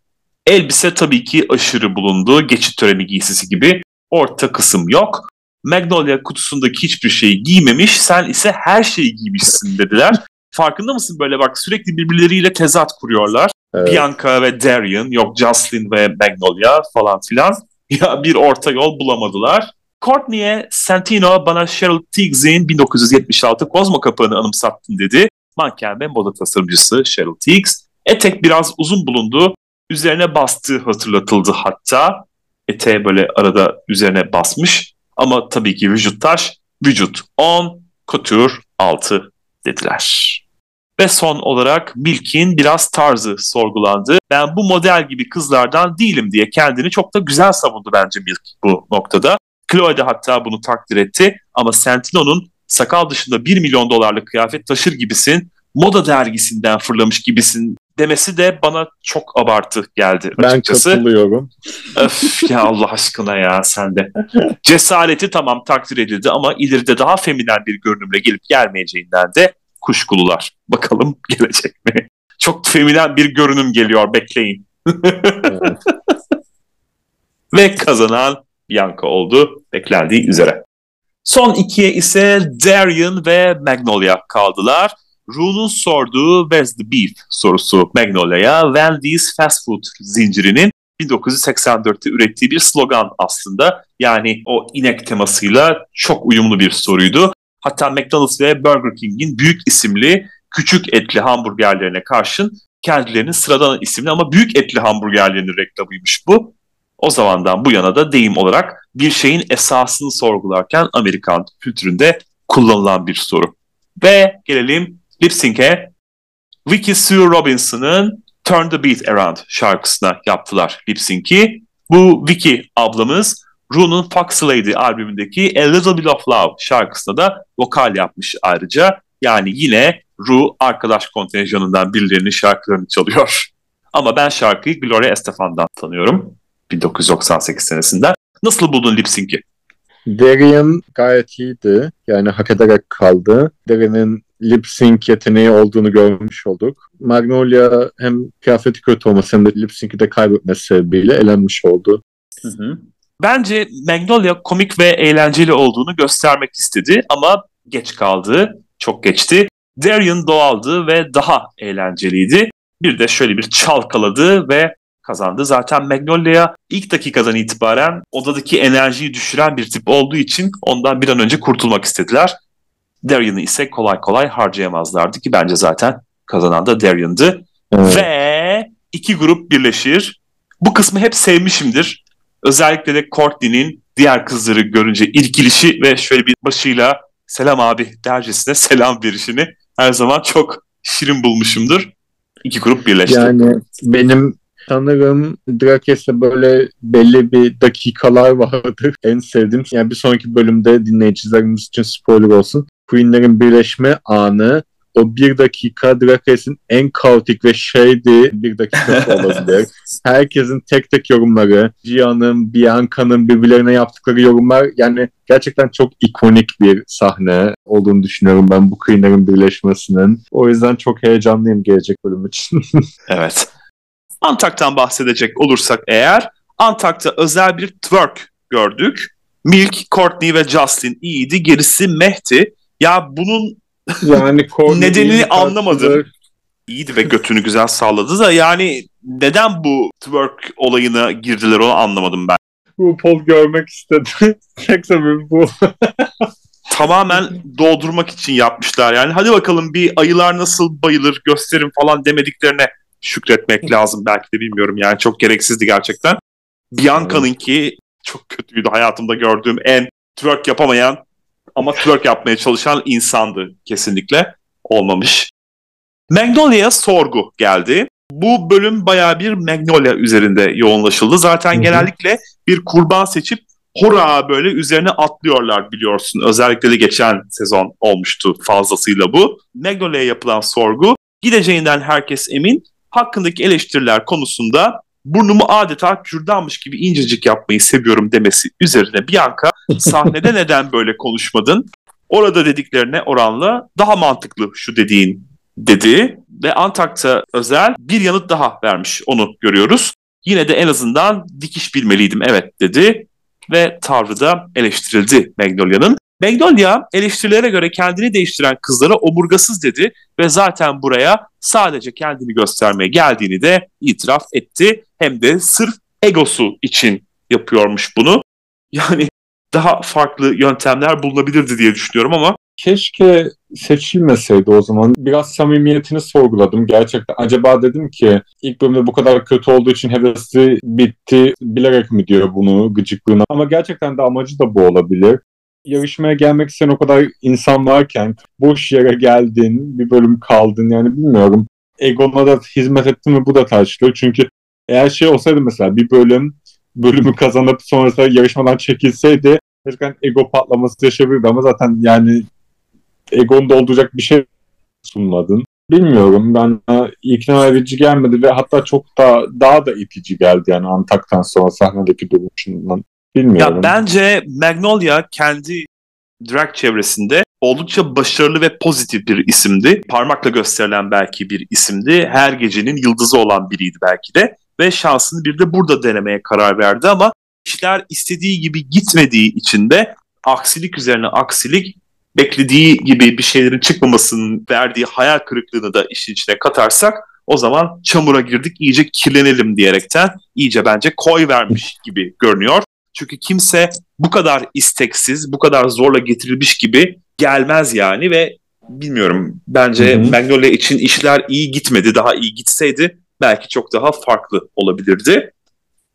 Speaker 1: Elbise tabii ki aşırı bulundu. Geçit töreni giysisi gibi. Orta kısım yok. Magnolia kutusundaki hiçbir şeyi giymemiş. Sen ise her şeyi giymişsin dediler. Farkında mısın böyle bak sürekli birbirleriyle tezat kuruyorlar. Evet. Bianca ve Darian, yok Jocelyn ve Magnolia falan filan. Ya bir orta yol bulamadılar. Courtney'e Santino bana Cheryl Tiggs'in 1976 Kozmo kapağını anımsattın dedi. Manken ve moda tasarımcısı Cheryl Tiggs. Etek biraz uzun bulundu üzerine bastığı hatırlatıldı hatta. eteğe böyle arada üzerine basmış. Ama tabii ki vücut taş, vücut 10, couture 6 dediler. Ve son olarak Milk'in biraz tarzı sorgulandı. Ben bu model gibi kızlardan değilim diye kendini çok da güzel savundu bence Milk bu noktada. Chloe de hatta bunu takdir etti ama Santino'nun sakal dışında 1 milyon dolarlık kıyafet taşır gibisin, moda dergisinden fırlamış gibisin demesi de bana çok abartı geldi açıkçası.
Speaker 2: Ben katılıyorum.
Speaker 1: Öf ya Allah aşkına ya sen de. Cesareti tamam takdir edildi ama ileride daha feminen bir görünümle gelip gelmeyeceğinden de kuşkulular. Bakalım gelecek mi? Çok feminen bir görünüm geliyor bekleyin. evet. Ve kazanan Bianca oldu beklendiği üzere. Son ikiye ise Darian ve Magnolia kaldılar. Rune'un sorduğu Where's the Beef sorusu Magnolia'ya Wendy's fast food zincirinin 1984'te ürettiği bir slogan aslında. Yani o inek temasıyla çok uyumlu bir soruydu. Hatta McDonald's ve Burger King'in büyük isimli küçük etli hamburgerlerine karşın kendilerinin sıradan isimli ama büyük etli hamburgerlerinin reklamıymış bu. O zamandan bu yana da deyim olarak bir şeyin esasını sorgularken Amerikan kültüründe kullanılan bir soru. Ve gelelim lip sync'e. Vicky Sue Robinson'ın Turn the Beat Around şarkısına yaptılar lip sync'i. Bu Vicky ablamız Rune'un Fox Lady albümündeki A Little Bit of Love şarkısına da vokal yapmış ayrıca. Yani yine Ru arkadaş kontenjanından birilerinin şarkılarını çalıyor. Ama ben şarkıyı Gloria Estefan'dan tanıyorum. 1998 senesinden. Nasıl buldun lip sync'i?
Speaker 2: Darian gayet iyiydi. Yani hak ederek kaldı. Darian'ın lip sync yeteneği olduğunu görmüş olduk. Magnolia hem kıyafeti kötü olması hem de lip sync'i de kaybetmesi sebebiyle elenmiş oldu. Hı hı.
Speaker 1: Bence Magnolia komik ve eğlenceli olduğunu göstermek istedi ama geç kaldı. Çok geçti. Darian doğaldı ve daha eğlenceliydi. Bir de şöyle bir çalkaladı ve kazandı. Zaten Magnolia ilk dakikadan itibaren odadaki enerjiyi düşüren bir tip olduğu için ondan bir an önce kurtulmak istediler. Darian'ı ise kolay kolay harcayamazlardı ki bence zaten kazanan da Darian'dı. Evet. Ve iki grup birleşir. Bu kısmı hep sevmişimdir. Özellikle de Courtney'nin diğer kızları görünce irkilişi ve şöyle bir başıyla selam abi dercesine selam verişini her zaman çok şirin bulmuşumdur. İki grup birleşti.
Speaker 2: Yani benim sanırım Drakes'te böyle belli bir dakikalar vardır. En sevdiğim yani bir sonraki bölümde dinleyicilerimiz için spoiler olsun. Queen'lerin birleşme anı o bir dakika Drakes'in en kaotik ve shady bir dakikası olabilir. Herkesin tek tek yorumları, Gia'nın, Bianca'nın birbirlerine yaptıkları yorumlar yani gerçekten çok ikonik bir sahne olduğunu düşünüyorum ben bu Queen'lerin birleşmesinin. O yüzden çok heyecanlıyım gelecek bölüm için.
Speaker 1: evet. Antak'tan bahsedecek olursak eğer Antak'ta özel bir twerk gördük. Milk, Courtney ve Justin iyiydi. Gerisi Mehdi. Ya bunun yani nedenini anlamadım. İyiydi ve götünü güzel sağladı da yani neden bu twerk olayına girdiler onu anlamadım ben.
Speaker 2: Bu pol görmek istedi. Tek sebebi bu.
Speaker 1: Tamamen doldurmak için yapmışlar yani. Hadi bakalım bir ayılar nasıl bayılır gösterin falan demediklerine şükretmek lazım belki de bilmiyorum yani çok gereksizdi gerçekten. Bianca'nınki çok kötüydü hayatımda gördüğüm en twerk yapamayan ama twerk yapmaya çalışan insandı kesinlikle. Olmamış. Magnolia'ya sorgu geldi. Bu bölüm baya bir Magnolia üzerinde yoğunlaşıldı. Zaten Hı-hı. genellikle bir kurban seçip hora böyle üzerine atlıyorlar biliyorsun. Özellikle de geçen sezon olmuştu fazlasıyla bu. Magnolia'ya yapılan sorgu gideceğinden herkes emin. Hakkındaki eleştiriler konusunda burnumu adeta kürdanmış gibi incecik yapmayı seviyorum demesi üzerine Bianca sahnede neden böyle konuşmadın? Orada dediklerine oranla daha mantıklı şu dediğin dedi ve Antak'ta özel bir yanıt daha vermiş onu görüyoruz. Yine de en azından dikiş bilmeliydim evet dedi ve tavrı da eleştirildi Magnolia'nın. Magnolia eleştirilere göre kendini değiştiren kızlara omurgasız dedi ve zaten buraya sadece kendini göstermeye geldiğini de itiraf etti. Hem de sırf egosu için yapıyormuş bunu. Yani daha farklı yöntemler bulunabilirdi diye düşünüyorum ama
Speaker 2: keşke seçilmeseydi o zaman. Biraz samimiyetini sorguladım gerçekten. Acaba dedim ki ilk bölümde bu kadar kötü olduğu için hevesi bitti bilerek mi diyor bunu gıcıklığına. Ama gerçekten de amacı da bu olabilir. Yarışmaya gelmek isteyen o kadar insan varken boş yere geldin, bir bölüm kaldın yani bilmiyorum. Egona da hizmet etti mi bu da tartışılıyor. Çünkü eğer şey olsaydı mesela bir bölüm bölümü kazanıp sonrasında yarışmadan çekilseydi gerçekten ego patlaması yaşayabilirdi ama zaten yani egonu dolduracak bir şey sunmadın. Bilmiyorum ben ikna edici gelmedi ve hatta çok da daha da itici geldi yani Antak'tan sonra sahnedeki duruşundan. Bilmiyorum.
Speaker 1: Ya bence Magnolia kendi drag çevresinde oldukça başarılı ve pozitif bir isimdi. Parmakla gösterilen belki bir isimdi. Her gecenin yıldızı olan biriydi belki de. Ve şansını bir de burada denemeye karar verdi ama işler istediği gibi gitmediği için de aksilik üzerine aksilik beklediği gibi bir şeylerin çıkmamasının verdiği hayal kırıklığını da işin içine katarsak o zaman çamura girdik iyice kirlenelim diyerekten iyice bence koy vermiş gibi görünüyor. Çünkü kimse bu kadar isteksiz, bu kadar zorla getirilmiş gibi gelmez yani ve bilmiyorum bence hı hı. Magnolia için işler iyi gitmedi. Daha iyi gitseydi belki çok daha farklı olabilirdi.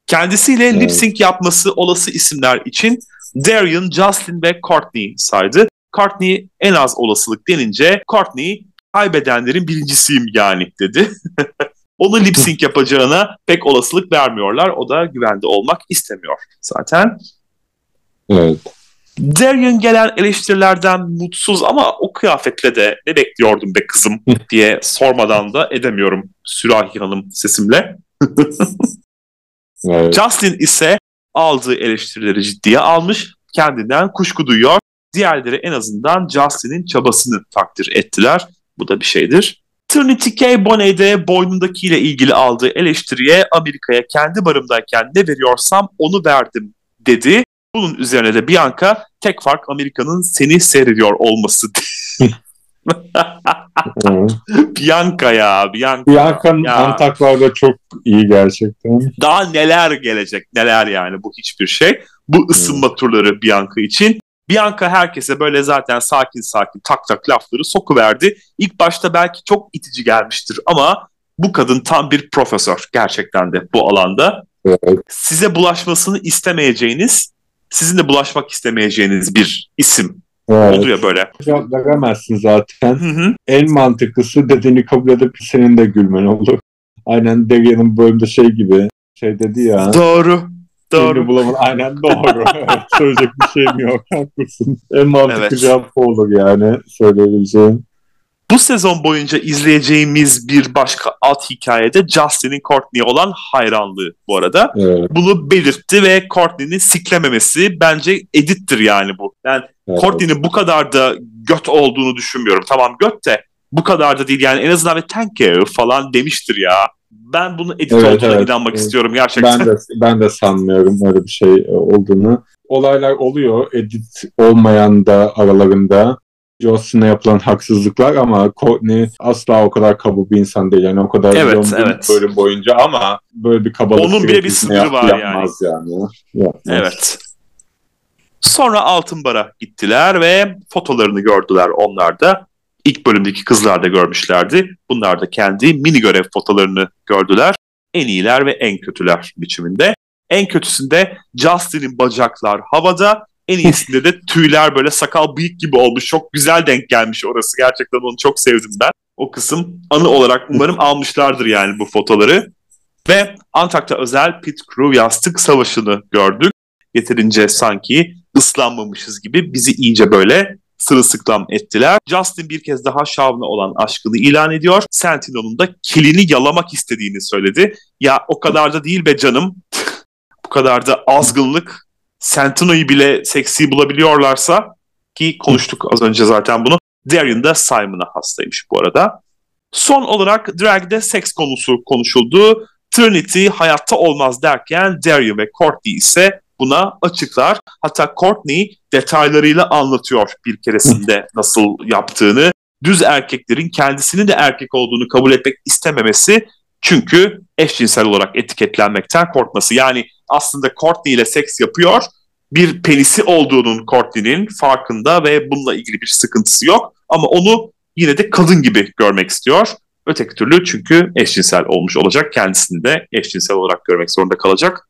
Speaker 1: Kendisiyle evet. lip sync yapması olası isimler için Darian, Justin ve Courtney saydı. Courtney en az olasılık denince Courtney kaybedenlerin birincisiyim yani dedi. Onu lip sync yapacağına pek olasılık vermiyorlar. O da güvende olmak istemiyor zaten.
Speaker 2: Evet.
Speaker 1: Darian gelen eleştirilerden mutsuz ama o kıyafetle de ne bekliyordum be kızım diye sormadan da edemiyorum Sürahi Hanım sesimle. evet. Justin ise aldığı eleştirileri ciddiye almış, kendinden kuşku duyuyor. Diğerleri en azından Justin'in çabasını takdir ettiler. Bu da bir şeydir. Trinity K. Bonet de boynundakiyle ilgili aldığı eleştiriye Amerika'ya kendi barımdayken ne veriyorsam onu verdim dedi. Bunun üzerine de Bianca tek fark Amerika'nın seni seyrediyor olması. Bianca ya. Bianca.
Speaker 2: Bianca'nın Antaklarda çok iyi gerçekten.
Speaker 1: Daha neler gelecek neler yani bu hiçbir şey. Bu ısınma hmm. turları Bianca için. Bianca herkese böyle zaten sakin sakin tak tak lafları sokuverdi. İlk başta belki çok itici gelmiştir ama bu kadın tam bir profesör gerçekten de bu alanda. Evet. Size bulaşmasını istemeyeceğiniz, sizin de bulaşmak istemeyeceğiniz bir isim Evet. Oluyor böyle.
Speaker 2: Cevap veremezsin zaten. Hı hı. En mantıklısı dediğini kabul edip senin de gülmen olur. Aynen Derya'nın bölümde şey gibi şey dedi ya.
Speaker 1: Doğru. Doğru.
Speaker 2: Bulaman. Aynen doğru. evet, söyleyecek bir şeyim yok. Haklısın. En mantıklı evet. cevap olur yani söyleyebileceğim.
Speaker 1: Bu sezon boyunca izleyeceğimiz bir başka alt hikayede Justin'in Courtney'e olan hayranlığı bu arada. Evet. Bunu belirtti ve Courtney'nin siklememesi bence edittir yani bu. Yani evet. Courtney'nin bu kadar da göt olduğunu düşünmüyorum. Tamam göt de bu kadar da değil yani en azından bir thank you falan demiştir ya. Ben bunu edit evet, olduğuna evet, inanmak evet. istiyorum gerçekten.
Speaker 2: Ben de, ben de sanmıyorum öyle bir şey olduğunu. Olaylar oluyor edit olmayan da aralarında. Johnson'a yapılan haksızlıklar ama Courtney asla o kadar kaba bir insan değil. Yani o kadar
Speaker 1: evet, evet.
Speaker 2: bölüm boyunca ama böyle bir kabalık
Speaker 1: Onun bile bir sınırı yap, var
Speaker 2: yapmaz yani. yani. Yapmaz.
Speaker 1: Evet. Sonra Altın Bar'a gittiler ve fotolarını gördüler onlar da. İlk bölümdeki kızlar da görmüşlerdi. Bunlar da kendi mini görev fotolarını gördüler. En iyiler ve en kötüler biçiminde. En kötüsünde Justin'in bacaklar havada, en iyisinde de tüyler böyle sakal bıyık gibi olmuş. Çok güzel denk gelmiş orası. Gerçekten onu çok sevdim ben. O kısım anı olarak umarım almışlardır yani bu fotoları. Ve Antakya özel Pit Crew yastık savaşını gördük. Yeterince sanki ıslanmamışız gibi bizi iyice böyle sırılsıklam ettiler. Justin bir kez daha Shawn'a olan aşkını ilan ediyor. Sentinel'ın da kilini yalamak istediğini söyledi. Ya o kadar da değil be canım. bu kadar da azgınlık Santino'yu bile seksi bulabiliyorlarsa ki konuştuk az önce zaten bunu. Darian da Simon'a hastaymış bu arada. Son olarak Drag'de seks konusu konuşuldu. Trinity hayatta olmaz derken Darian ve Courtney ise buna açıklar. Hatta Courtney detaylarıyla anlatıyor bir keresinde nasıl yaptığını. Düz erkeklerin kendisinin de erkek olduğunu kabul etmek istememesi çünkü eşcinsel olarak etiketlenmekten korkması. Yani aslında Courtney ile seks yapıyor bir penisi olduğunun Courtney'nin farkında ve bununla ilgili bir sıkıntısı yok. Ama onu yine de kadın gibi görmek istiyor. Öteki türlü çünkü eşcinsel olmuş olacak. Kendisini de eşcinsel olarak görmek zorunda kalacak.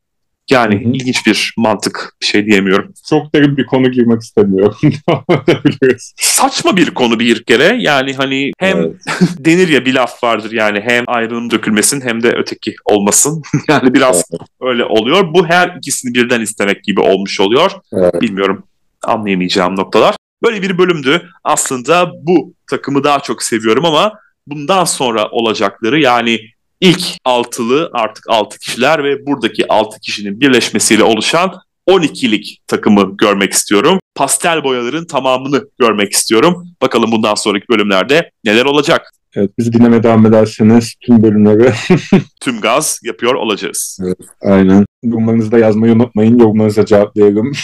Speaker 1: Yani ilginç bir mantık bir şey diyemiyorum.
Speaker 2: Çok derin bir konu girmek istemiyorum.
Speaker 1: Saçma bir konu bir kere. Yani hani hem evet. denir ya bir laf vardır yani hem ayrılım dökülmesin hem de öteki olmasın. yani biraz evet. öyle oluyor. Bu her ikisini birden istemek gibi olmuş oluyor. Evet. Bilmiyorum anlayamayacağım noktalar. Böyle bir bölümdü. Aslında bu takımı daha çok seviyorum ama bundan sonra olacakları yani ilk altılı artık altı kişiler ve buradaki altı kişinin birleşmesiyle oluşan 12'lik takımı görmek istiyorum. Pastel boyaların tamamını görmek istiyorum. Bakalım bundan sonraki bölümlerde neler olacak.
Speaker 2: Evet, bizi dinlemeye devam ederseniz tüm bölümleri
Speaker 1: tüm gaz yapıyor olacağız.
Speaker 2: Evet, aynen. Yorumlarınızı da yazmayı unutmayın. Yorumlarınıza cevaplayalım.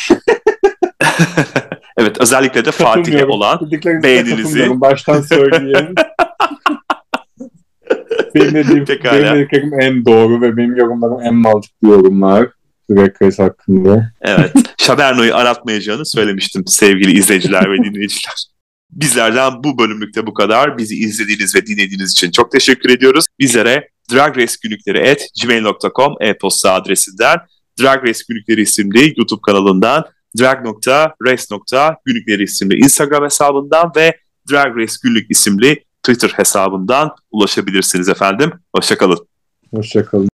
Speaker 1: evet, özellikle de Fatih'e olan beğeninizi.
Speaker 2: Baştan söyleyeyim. benim dediğim, Pekala. benim dediklerim en doğru ve benim yorumlarım en mantıklı yorumlar. Drag Race hakkında.
Speaker 1: Evet. Şaberno'yu aratmayacağını söylemiştim sevgili izleyiciler ve dinleyiciler. Bizlerden bu bölümlükte bu kadar. Bizi izlediğiniz ve dinlediğiniz için çok teşekkür ediyoruz. Bizlere dragracegünlükleri.gmail.com e-posta adresinden Drag Race Günlükleri isimli YouTube kanalından drag.race.günlükleri isimli Instagram hesabından ve Drag Race Günlük isimli Twitter hesabından ulaşabilirsiniz efendim. Hoşçakalın.
Speaker 2: Hoşçakalın.